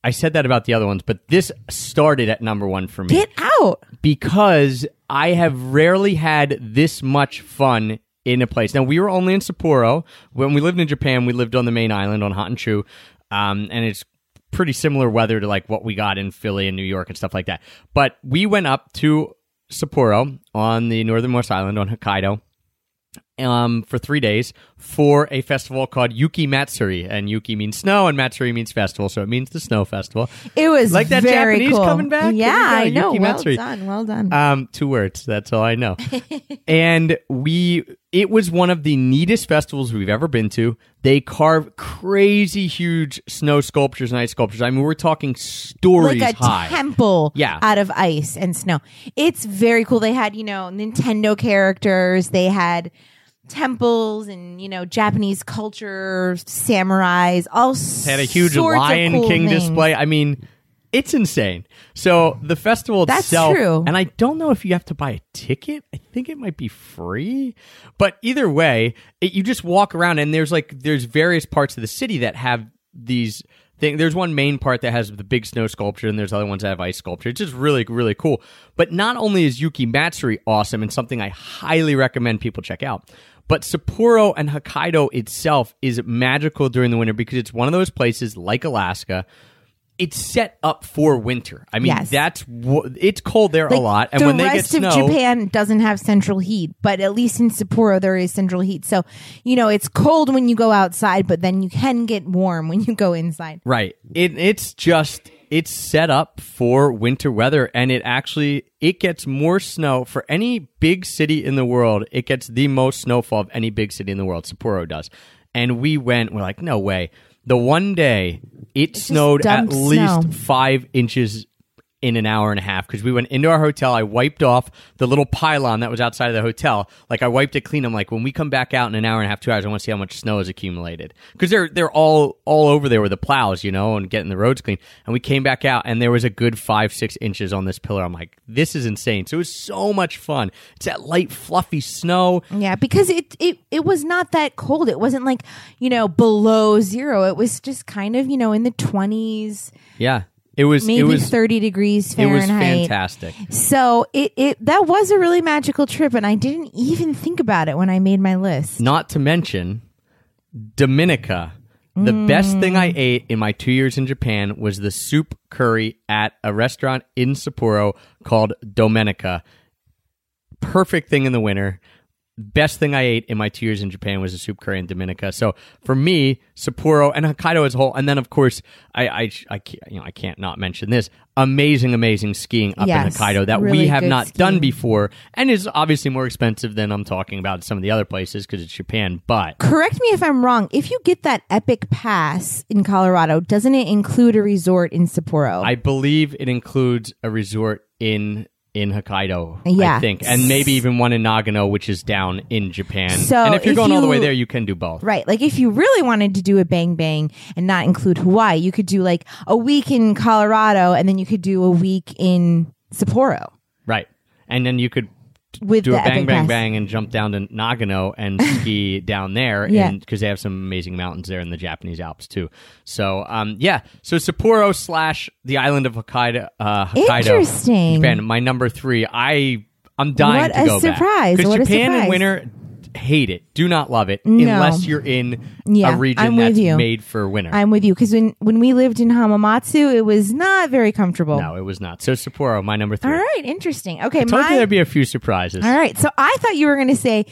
I said that about the other ones, but this started at number one for me. Get out. because I have rarely had this much fun in a place. Now we were only in Sapporo when we lived in Japan. We lived on the main island on Honshu, um, and it's pretty similar weather to like what we got in Philly and New York and stuff like that. But we went up to Sapporo on the northernmost island on Hokkaido um, for three days for a festival called Yuki Matsuri. And Yuki means snow, and Matsuri means festival, so it means the snow festival. It was Like that Japanese cool. coming back? Yeah, I know. Yuki Well Matsuri. done. Well done. Um, two words. That's all I know. and we, it was one of the neatest festivals we've ever been to. They carve crazy huge snow sculptures and ice sculptures. I mean, we're talking stories like a high. temple Yeah. out of ice and snow. It's very cool. They had, you know, Nintendo characters. They had temples and, you know, Japanese culture, samurais, all They had a huge sorts Lion cool King things. display. I mean, it's insane. So the festival That's itself, true. and I don't know if you have to buy a ticket. I think it might be free, but either way, it, you just walk around and there's like there's various parts of the city that have these. Thing. There's one main part that has the big snow sculpture, and there's other ones that have ice sculpture. It's just really, really cool. But not only is Yuki Matsuri awesome and something I highly recommend people check out, but Sapporo and Hokkaido itself is magical during the winter because it's one of those places like Alaska. It's set up for winter. I mean, Yes. that's it's cold there a lot, and the when they get rest snow, of Japan doesn't have central heat, but at least in Sapporo there is central heat. So you know it's cold when you go outside, but then you can get warm when you go inside. Right. It it's just it's set up for winter weather and it actually it gets more snow for any big city in the world. It gets the most snowfall of any big city in the world. Sapporo does. And we went we're like no way. The one day it, snowed at dumped least 5 inches in an hour and a half because we went into our hotel. I wiped off the little pylon that was outside of the hotel. Like I wiped it clean. I'm like, when we come back out in an hour and a half, two hours, I want to see how much snow has accumulated because they're they're all all over there with the plows, you know, and getting the roads clean. And we came back out and there was a good five six inches on this pillar. I'm like, this is insane. So it was so much fun. It's that light fluffy snow. Yeah, because it it it was not that cold. It wasn't like you know below zero. It was just kind of you know in the twenties, Yeah, it was maybe it was thirty degrees Fahrenheit. it was fantastic. So it it that was a really magical trip, and I didn't even think about it when I made my list. Not to mention Dominica. The best mm. thing I ate in my two years in Japan was the soup curry at a restaurant in Sapporo called Domenica. Perfect thing in the winter. Best thing I ate in my two years in Japan was a soup curry in Dominica. So for me, Sapporo and Hokkaido as a whole, and then of course I I, I can't you know I can't not mention this amazing amazing skiing up Yes, in Hokkaido that we have not done before, and is obviously more expensive than I'm talking about some of the other places because it's Japan. But Correct me if I'm wrong. If you get that epic pass in Colorado, doesn't it include a resort in Sapporo? I believe it includes a resort in in Hokkaido. yeah. I think, and maybe even one in Nagano, which is down in Japan. So and if you're if going all the way there, you can do both. Right. Like if you really wanted to do a bang bang and not include Hawaii, you could do like a week in Colorado and then you could do a week in Sapporo. Right. And then you could with do the a bang bang Pass. bang and jump down to Nagano and ski down there Yeah. because they have some amazing mountains there in the Japanese Alps too. So um yeah, so Sapporo slash the island of Hokkaido uh Hokkaido Interesting. Japan, my number 3. I I'm dying What to go surprise. Because What a Japan in winter hate it. Do not love it No. unless you're in Yeah, a region I'm that's made for winter. I'm with you because when when we lived in Hamamatsu, it was not very comfortable. no, it was not. So Sapporo, my number 3. All right, interesting. Okay, I told my you there'd be a few surprises. all right. So I thought you were going to say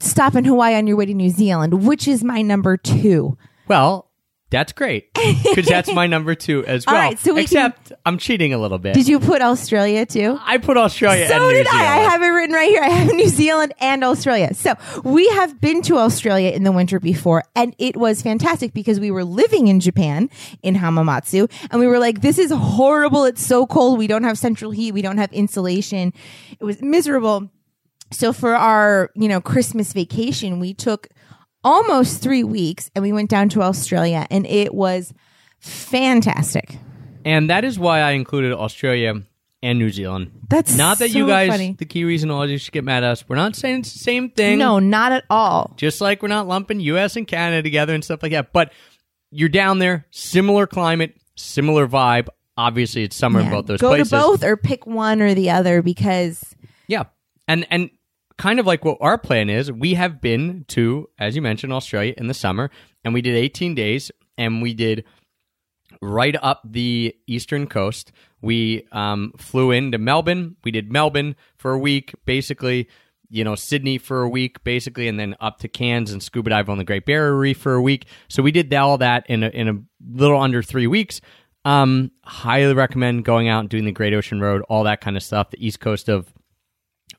stop in Hawaii on your way to New Zealand, which is my number two. Well, that's great because that's my number two as well. right, so we except I'm cheating a little bit. Did you put Australia too? I put Australia so and New did. I. I have it written right here. I have New Zealand and Australia. So we have been to Australia in the winter before, and it was fantastic because we were living in Japan in Hamamatsu, and we were like, "This is horrible. It's so cold. We don't have central heat. We don't have insulation. It was miserable." So for our, you know, Christmas vacation, we took almost three weeks, and we went down to Australia, and it was fantastic. and that is why I included Australia and New Zealand. That's not that you guys, funny. the Kiwis and all, you should get mad at us. We're not saying it's the same thing. No, not at all. just like we're not lumping U.S. and Canada together and stuff like that. But you're down there, similar climate, similar vibe. Obviously, it's summer in both those Go places. to both or pick one or the other because Yeah. And and kind of like what our plan is, we have been to, as you mentioned, Australia in the summer, and we did 18 days, and we did right up the eastern coast. We um, flew into Melbourne. We did Melbourne for a week, basically. You know, Sydney for a week, basically, and then up to Cairns and scuba dive on the Great Barrier Reef for a week. So we did all that in a, in a little under three weeks. Um, highly recommend going out and doing the Great Ocean Road, all that kind of stuff. The east coast of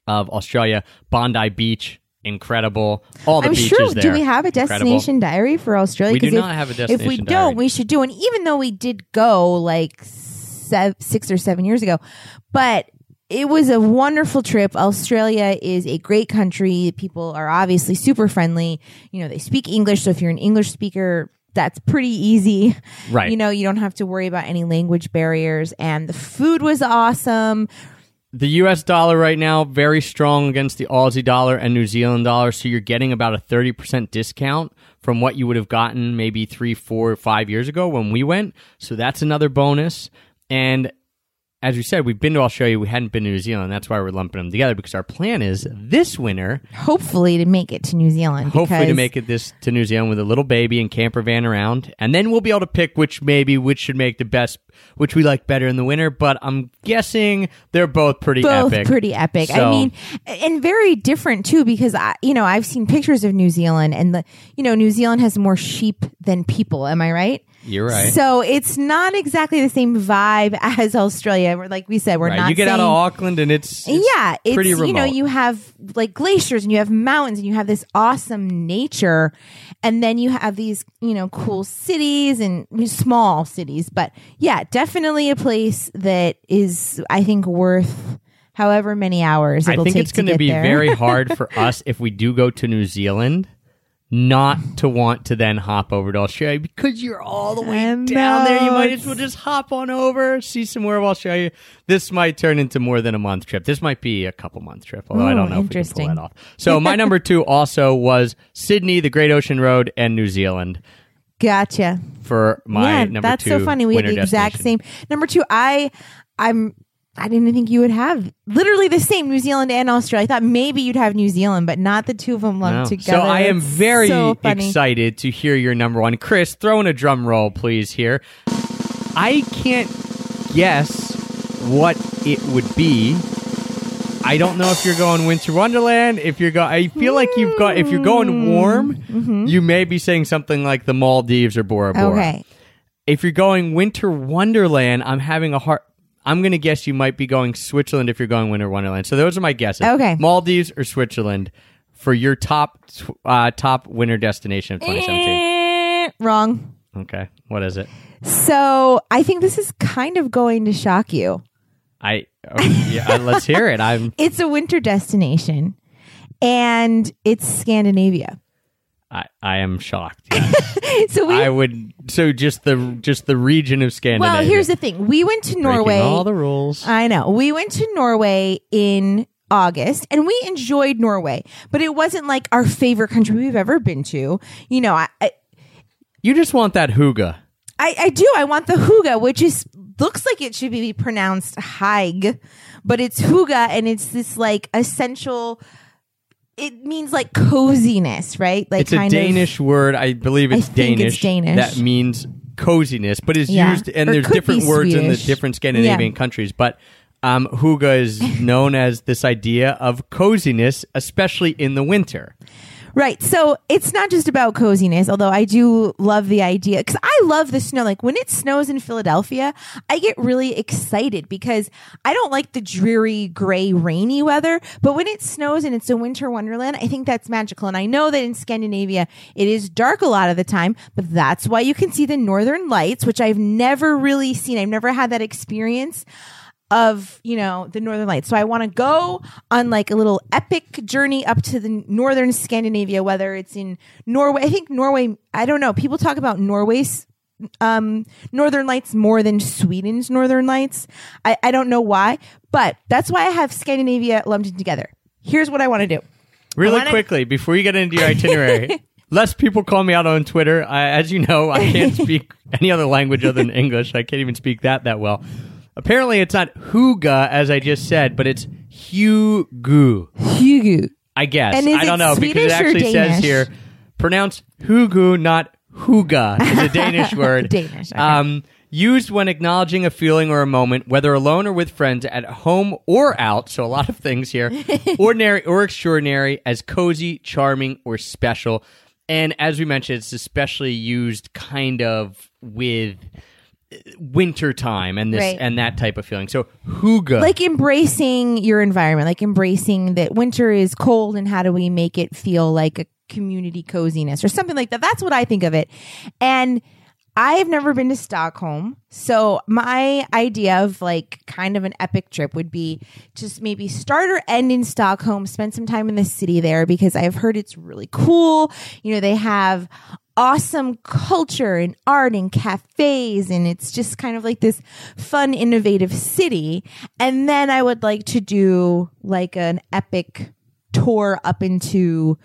of Australia, Bondi Beach, incredible. All the I'm beaches sure. there. Do we have a incredible. destination diary for Australia? We do if, not have a destination. If we destination don't, we should do. And even though we did go like sev- six or seven years ago, but it was a wonderful trip. Australia is a great country. People are obviously super friendly. You know, they speak English. So if you're an English speaker, that's pretty easy. Right. You know, you don't have to worry about any language barriers. And the food was awesome. The U.S. dollar right now very strong against the Aussie dollar and New Zealand dollar, so you're getting about a thirty percent discount from what you would have gotten maybe three, four, five years ago when we went. So that's another bonus. And as we said, we've been to Australia, we hadn't been to New Zealand. That's why we're lumping them together because our plan is this winter Hopefully to make it to New Zealand. hopefully to make it this to New Zealand with a little baby and camper van around, and then we'll be able to pick which maybe which should make the best, which we like better in the winter. But I'm guessing they're both pretty both epic. pretty epic. I mean, and very different too because I, you know, I've seen pictures of New Zealand and the, you know, New Zealand has more sheep than people. Am I right? You're right. So it's not exactly the same vibe as Australia. We're, like we said, we're Right, not. you get out of Auckland and it's, it's yeah, it's pretty you know you have like glaciers and you have mountains and you have this awesome nature, and then you have these you know cool cities and small cities. But yeah, definitely a place that is I think worth however many hours I think it's going to be there. very hard for us if we do go to New Zealand. Not to want to then hop over to Australia because you're all the way I down there. You might as well just hop on over, see some more of Australia. This might turn into more than a month trip. This might be a couple month trip, although I don't know if we can pull that off. So my number two also was Sydney, the Great Ocean Road, and New Zealand Gotcha. for my yeah, number that's two. so funny. We had the exact same number two. I I'm I didn't think you would have literally the same New Zealand and Australia. I thought maybe you'd have New Zealand, but not the two of them lumped No. together. So I am very so excited to hear your number one. Chris, throw in a drum roll, please, here. I can't guess what it would be. I don't know if you're going Winter Wonderland. If you're going, I feel like you've got. If you're going warm, you may be saying something like the Maldives or Bora Bora. Mm-hmm. Okay. If you're going Winter Wonderland, I'm having a hard. I'm going to guess you might be going Switzerland if you're going Winter Wonderland. So those are my guesses. Okay. Maldives or Switzerland for your top uh, top winter destination of 2017. Eh, wrong. Okay, what is it? So I think this is kind of going to shock you. I oh, yeah, uh, let's hear it. I'm It's a winter destination, and it's Scandinavia. I, I am shocked. Yeah. So we I would so just the just the region of Scandinavia. well, here's the thing: we went to Breaking Norway. all the rules. I know. We went to Norway in August and we enjoyed Norway, but it wasn't like our favorite country we've ever been to. You know, I, I, You just want that hygge. I, I do. I want the huga, which is looks like it should be pronounced haig, but it's huga, and it's this like essential. It means like coziness, right? Like It's a Danish word. I believe it's I Danish. it's Danish. That means coziness, but it's Yeah. used, and Or there's different words in the different Scandinavian Yeah. countries. But um, hygge is known as this idea of coziness, especially in the winter. Right. So it's not just about coziness, although I do love the idea because I love the snow. Like when it snows in Philadelphia, I get really excited because I don't like the dreary, gray, rainy weather. But when it snows and it's a winter wonderland, I think that's magical. And I know that in Scandinavia, it is dark a lot of the time, but that's why you can see the northern lights, which I've never really seen. I've never had that experience of you know the northern lights so i want to go on like a little epic journey up to the northern scandinavia whether it's in norway i think norway i don't know people talk about norway's um northern lights more than sweden's northern lights i, I don't know why but that's why i have scandinavia lumped in together here's what i want to do Really wanna- quickly, before you get into your itinerary, less people call me out on Twitter. I, as you know, I can't speak any other language other than English. I can't even speak that that well. Apparently, it's not Huga, as I just said, but it's hugu. Hugu. I guess. And is I don't it know because it Swedish or actually says Danish? here pronounced hugu, not huga. It's a Danish word. Danish, okay. Um, used when acknowledging a feeling or a moment, whether alone or with friends, at home or out. So a lot of things here. ordinary or extraordinary, as cozy, charming, or special. And as we mentioned, it's especially used kind of with winter time and this Right. and that type of feeling. So huga. like embracing your environment, like embracing that winter is cold and how do we make it feel like a community coziness or something like that. That's what I think of it. And I've never been to Stockholm. So my idea of like kind of an epic trip would be just maybe start or end in Stockholm, spend some time in the city there because I've heard it's really cool. You know, they have awesome culture and art and cafes and it's just kind of like this fun innovative city. And then i would like to do like an epic tour up into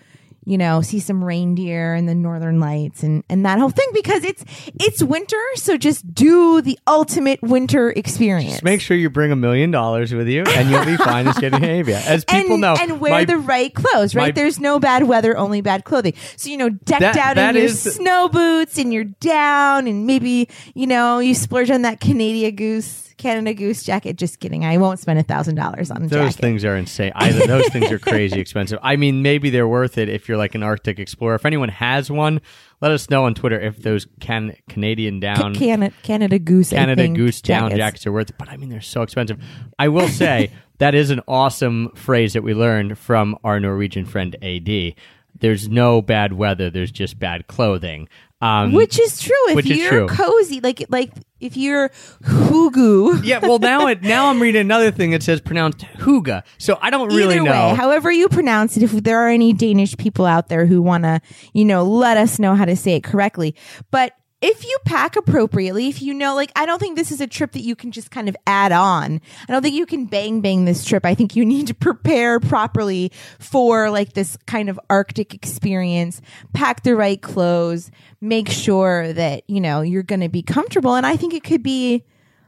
you know see some reindeer and the northern lights and and that whole thing because it's it's winter so just do the ultimate winter experience Just make sure you bring a million dollars with you, and you'll be fine in Scandinavia. As people and, know, and wear my- the right clothes, right? my- There's no bad weather, only bad clothing. So, you know, decked That- out that in your snow boots and you're down and maybe, you know, you splurge on that Canada Goose, Canada Goose jacket. Just kidding. I won't spend a thousand dollars on a Those jacket. things are insane. Either those things are crazy expensive. I mean, maybe they're worth it if you're like an Arctic explorer. If anyone has one, let us know on Twitter if those can Canadian down Canada, Canada Goose, Canada think, Goose down jackets. jackets are worth it. But I mean, they're so expensive. I will say that is an awesome phrase that we learned from our Norwegian friend AD. There's no bad weather. There's just bad clothing. Um, Which is true. If Which is you're true. cozy, like like if you're hugu, yeah, well now it now I'm reading another thing that says pronounced huga. So I don't really Either know. way, however you pronounce it, if there are any Danish people out there who want to, you know, let us know how to say it correctly. But if you pack appropriately, if you know, like, I don't think this is a trip that you can just kind of add on. I don't think you can bang bang this trip. I think you need to prepare properly for like this kind of Arctic experience. Pack the right clothes, make sure that, you know, you're going to be comfortable. And I think it could be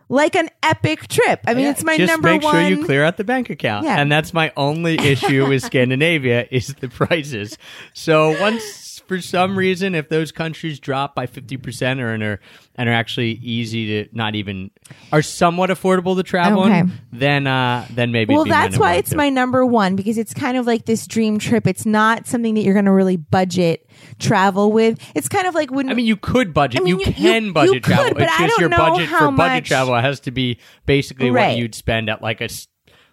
like an epic trip. I mean, Yeah, it's my just number one. Just make sure you clear out the bank account Yeah. and that's my only issue with scandinavia is the prices so once for some reason if those countries drop by 50% or and are and are actually easy to not even are somewhat affordable to travel Okay. in, then uh then maybe well that's why it's too. my number one because it's kind of like this dream trip it's not something that you're going to really budget travel with it's kind of like when I mean, you could budget. I mean, you, you- can you- budget you travel. could, but it's I just don't your know budget how for budget much- travel has to be basically what you'd spend at like a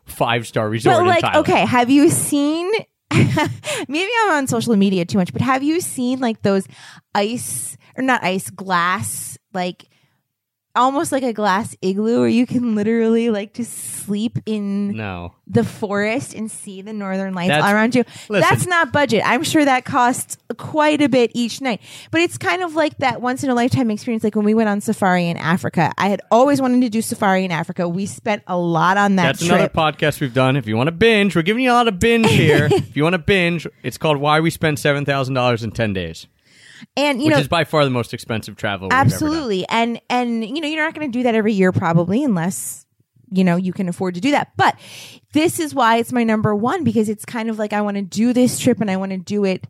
five star resort but like okay have you seen maybe i'm on social media too much but have you seen like those ice or not ice glass like almost like a glass igloo where you can literally like just sleep in No. the forest and see the northern lights That's- all around you. listen. That's not budget. I'm sure that costs quite a bit each night. But it's kind of like that once in a lifetime experience. Like when we went on safari in Africa, I had always wanted to do safari in Africa. We spent a lot on that That's trip. another podcast we've done. If you want to binge, we're giving you a lot of binge here. if you want to binge, it's called "Why We Thousand Dollars in Ten Days," and you which know, is by far the most expensive travel. We've ever done. absolutely and and you know you're not going to do that every year probably unless you know you can afford to do that but this is why it's my number one because it's kind of like i want to do this trip and i want to do it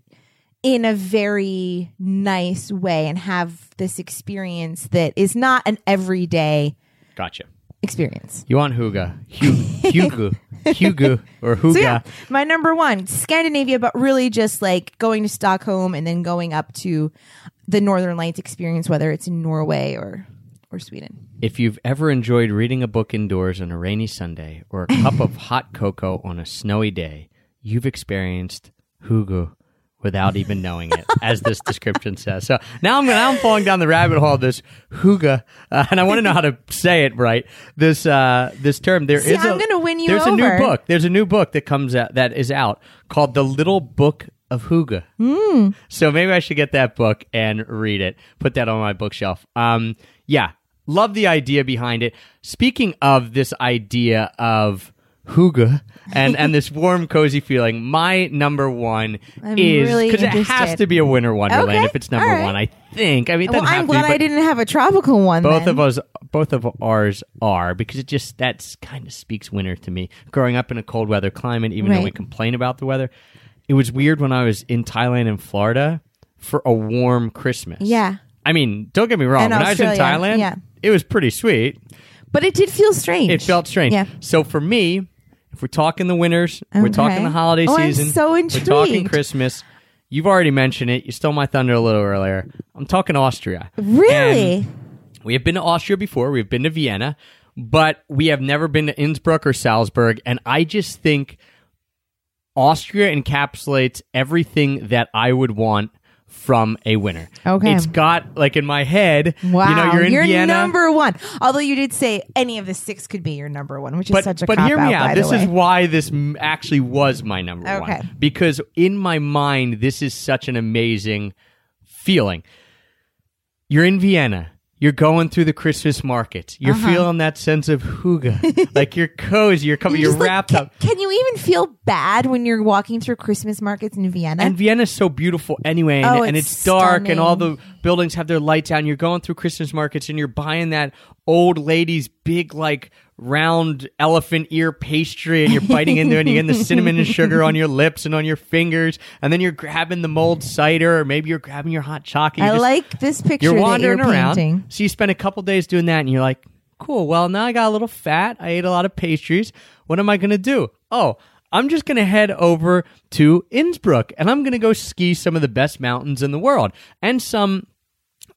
in a very nice way and have this experience that is not an everyday Gotcha. Experience. You want Huga, Hugo, Hugo, Hugo, or Huga? so yeah my number one scandinavia but really just like going to stockholm and then going up to the northern lights experience whether it's in norway or or sweden. If you've ever enjoyed reading a book indoors on a rainy Sunday or a cup of hot cocoa on a snowy day, you've experienced Hugo without even knowing it, as this description says. So now I'm now I'm falling down the rabbit hole of this Huga, uh, and I want to know how to say it right. This uh, this term there is. See, a, I'm gonna win you There's a new book. There's a new book that comes out that is out called The Little Book of Huga. Hmm. So maybe I should get that book and read it. Put that on my bookshelf. Um, yeah, love the idea behind it. Speaking of this idea of Huga and and this warm, cozy feeling, my number one I'm is really because it has to be a winter wonderland Okay, if it's number all right. one. I think. I mean, it well doesn't i'm glad to be, i but didn't have a tropical one both then. of us, both of ours are because it just that's kind of speaks winter to me. Growing up in a cold weather climate, even though we Right. complain about the weather, it was weird when I was in Thailand and Florida for a warm Christmas. Yeah. I mean, don't get me wrong. And when I was in Thailand, yeah. it was pretty sweet. But it did feel strange. It felt strange. Yeah. So for me, if we're talking the winters, we're talking the holiday Oh, I'm season. so We're talking. Christmas. You've already mentioned it. You stole my thunder a little earlier. I'm talking Austria. Really? And we have been to Austria before. We've been to Vienna, but we have never been to Innsbruck or Salzburg. And I just think Austria encapsulates everything that I would want from a winner. Okay. It's got like in my head, wow. you know, you're in Vienna. number one. Although you did say any of the six could be your number one, which is but such a but hear me out. out. This is why this m- actually was my number Okay. one because in my mind this is such an amazing feeling. You're in Vienna. You're going through the Christmas markets. You're Uh-huh. feeling that sense of huga, like you're cozy. You're coming. You're, like, wrapped can, up. Can you even feel bad when you're walking through Christmas markets in Vienna? And Vienna's so beautiful anyway, and, Oh, and it's it's, dark, and all the buildings have their lights out. And you're going through Christmas markets, and you're buying that old lady's big, like round elephant ear pastry, and you're biting into there, and you're getting the cinnamon and sugar on your lips and on your fingers, and then you're grabbing the mulled cider, or maybe you're grabbing your hot chocolate. I just- like this picture you're wandering you're around. painting. So you spend a couple days doing that, and you're like, cool. Well, now I got a little fat. I ate a lot of pastries. What am I going to do? Oh, I'm just going to head over to Innsbruck, and I'm going to go ski some of the best mountains in the world, and some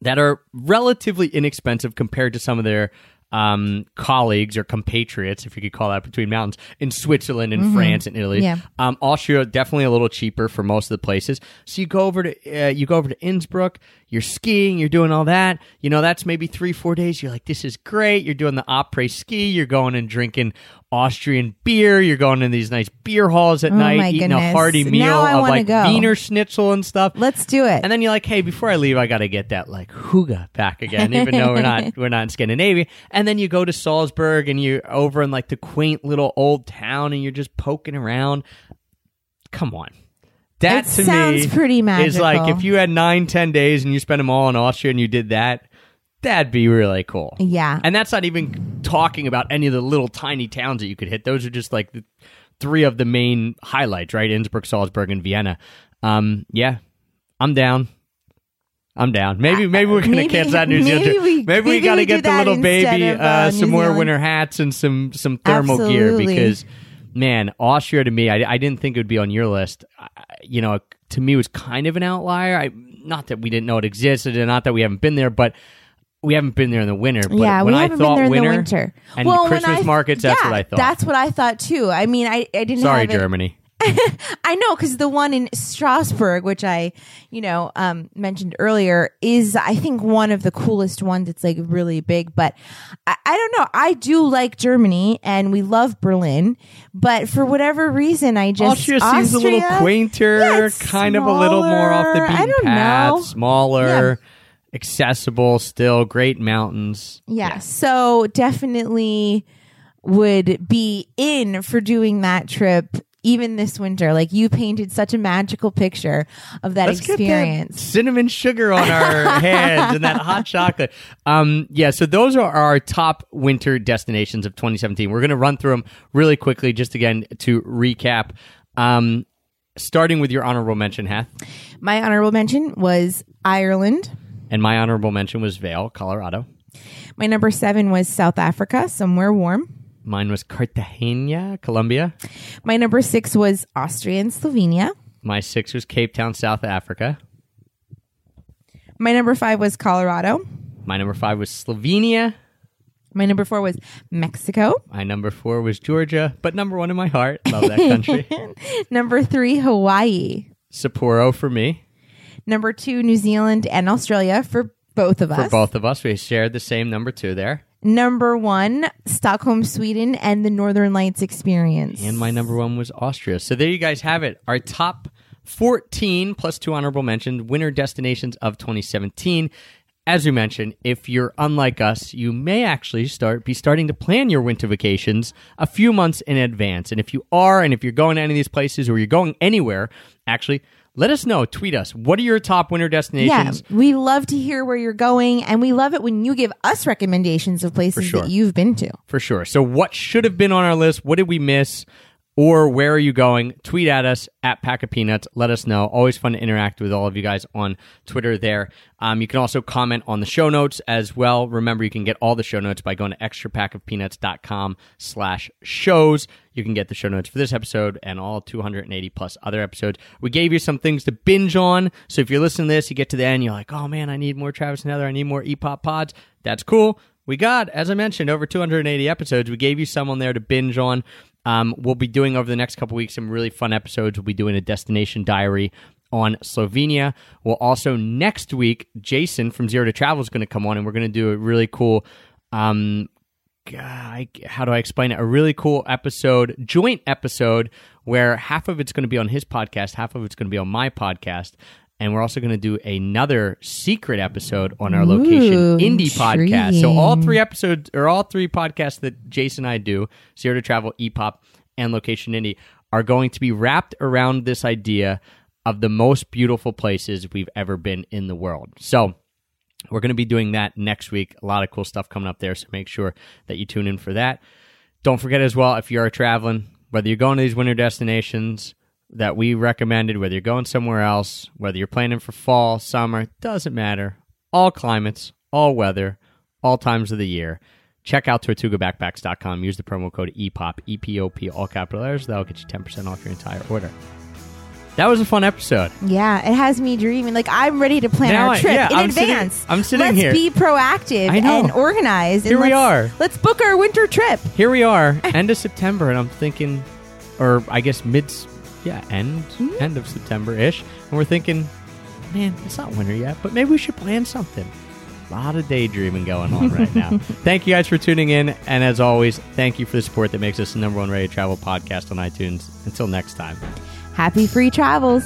that are relatively inexpensive compared to some of their um, colleagues or compatriots, if you could call that between mountains, in Switzerland and France and Italy. Mm-hmm. Yeah. Um, Austria definitely a little cheaper for most of the places. So you go over to uh, you go over to Innsbruck. You're skiing. You're doing all that. You know that's maybe three four days. You're like, this is great. You're doing the après ski. You're going and drinking Austrian beer. You're going to these nice beer halls at Oh night, eating a hearty meal of like go. Wiener Schnitzel and stuff. Let's do it. And then you're like, hey, before I leave, I got to get that like huga back again, even though we're not we're not in Scandinavia. And then you go to Salzburg and you're over in like the quaint little old town, and you're just poking around. Come on. That It to sounds me pretty is like if you had nine, ten days and you spent them all in Austria and you did that, that'd be really cool. Yeah. And that's not even talking about any of the little tiny towns that you could hit. Those are just like the three of the main highlights, right? Innsbruck, Salzburg, and Vienna. Um, yeah, I'm down. I'm down. Maybe maybe we're gonna maybe- cancel that New Zealand. maybe we- maybe we got to we get the little baby of, uh, uh, some more winter hats and some some thermal gear because man, Austria to me, I, I didn't think it would be on your list. I, you know, to me, was kind of an outlier. I not that we didn't know it existed, and not that we haven't been there, but we haven't been there in the winter. But yeah, when we I haven't thought been there winter, in the winter. and well, Christmas I- markets, that's yeah, what I thought. That's what I thought too. I mean, I, I didn't Sorry, have it- Germany. I know because the one in Strasbourg, which I, you know, um, mentioned earlier, is I think one of the coolest ones. It's like really big, but I, I don't know. I do like Germany, and we love Berlin, but for whatever reason, I just Austria seems a little quainter, Yeah, it's kind of a little more off the smaller. I beaten don't path, know. smaller, accessible, still great mountains. Yeah, so definitely would be in for doing that trip even this winter. Like you painted such a magical picture of that Let's get that experience. cinnamon sugar on our heads and that hot chocolate. Um, yeah, so those are our top winter destinations of 2017. We're going to run through them really quickly, just again to recap. Um, starting with your honorable mention, Hath, My honorable mention was Ireland. and my honorable mention was Vail, Colorado. My number seven was South Africa, somewhere warm. Mine was Cartagena, Colombia. My number six was Austria and Slovenia. My six was Cape Town, South Africa. My number five was Colorado. My number five was Slovenia. My number four was Mexico. My number four was Georgia, but number one in my heart. Love that country. Number three, Hawaii. Sapporo for me. Number two, New Zealand and Australia for both of us. For both of us, we shared the same number two there. Number one, Stockholm, Sweden, and the Northern Lights experience. And my number one was Austria. So there you guys have it. Our top 14 plus two honorable mentions, winter destinations of 2017. As we mentioned, if you're unlike us, you may actually start be starting to plan your winter vacations a few months in advance. And if you are, and if you're going to any of these places or you're going anywhere, actually, let us know. Tweet us. What are your top winter destinations? yeah, we love to hear where you're going, and we love it when you give us recommendations of places sure. that you've been to. For sure. So, what should have been on our list? What did we miss? Or where are you going? Tweet at us at Pack of Peanuts. Let us know. Always fun to interact with all of you guys on Twitter there. Um, you can also comment on the show notes as well. Remember, you can get all the show notes by going to extrapackofpeanuts.com slash shows. You can get the show notes for this episode and all 280 plus other episodes. We gave you some things to binge on. So if you're listening to this, you get to the end, you're like, oh man, I need more Travis and Heather. I need more EPOP pods. That's cool. We got, as I mentioned, over 280 episodes. We gave you some on there to binge on. Um, we'll be doing over the next couple weeks some really fun episodes. We'll be doing a destination diary on Slovenia. We'll also next week, Jason from Zero to Travel is going to come on, and we're going to do a really cool. Um, how do I explain it? A really cool episode, joint episode, where half of it's going to be on his podcast, half of it's going to be on my podcast. And we're also going to do another secret episode on our location Ooh, indie podcast. So all three episodes or all three podcasts that Jason and I do, Zero to Travel, EPOP, and Location Indie, are going to be wrapped around this idea of the most beautiful places we've ever been in the world. So we're going to be doing that next week. A lot of cool stuff coming up there. So make sure that you tune in for that. Don't forget as well, if you are traveling, whether you're going to these winter destinations that we recommended, whether you're going somewhere else, whether you're planning for fall, summer, doesn't matter. All climates, all weather, all times of the year. Check out TortugaBackpacks.com. Use the promo code EPOP, E P O P, all capital letters. That'll get you 10% off your entire order. That was a fun episode. Yeah, it has me dreaming. Like I'm ready to plan Now our I- trip yeah, in I'm sitting- advance. I'm sitting let's here. be proactive and organized. and Here we are. Let's book our winter trip. Here we are, end of September, and I'm thinking, or I guess mid, yeah, end mm-hmm. end of September ish, and we're thinking, man, it's not winter yet, but maybe we should plan something. A lot of daydreaming going on right now. thank you guys for tuning in, and as always, thank you for the support that makes us the number one ready travel podcast on iTunes. Until next time, happy free travels.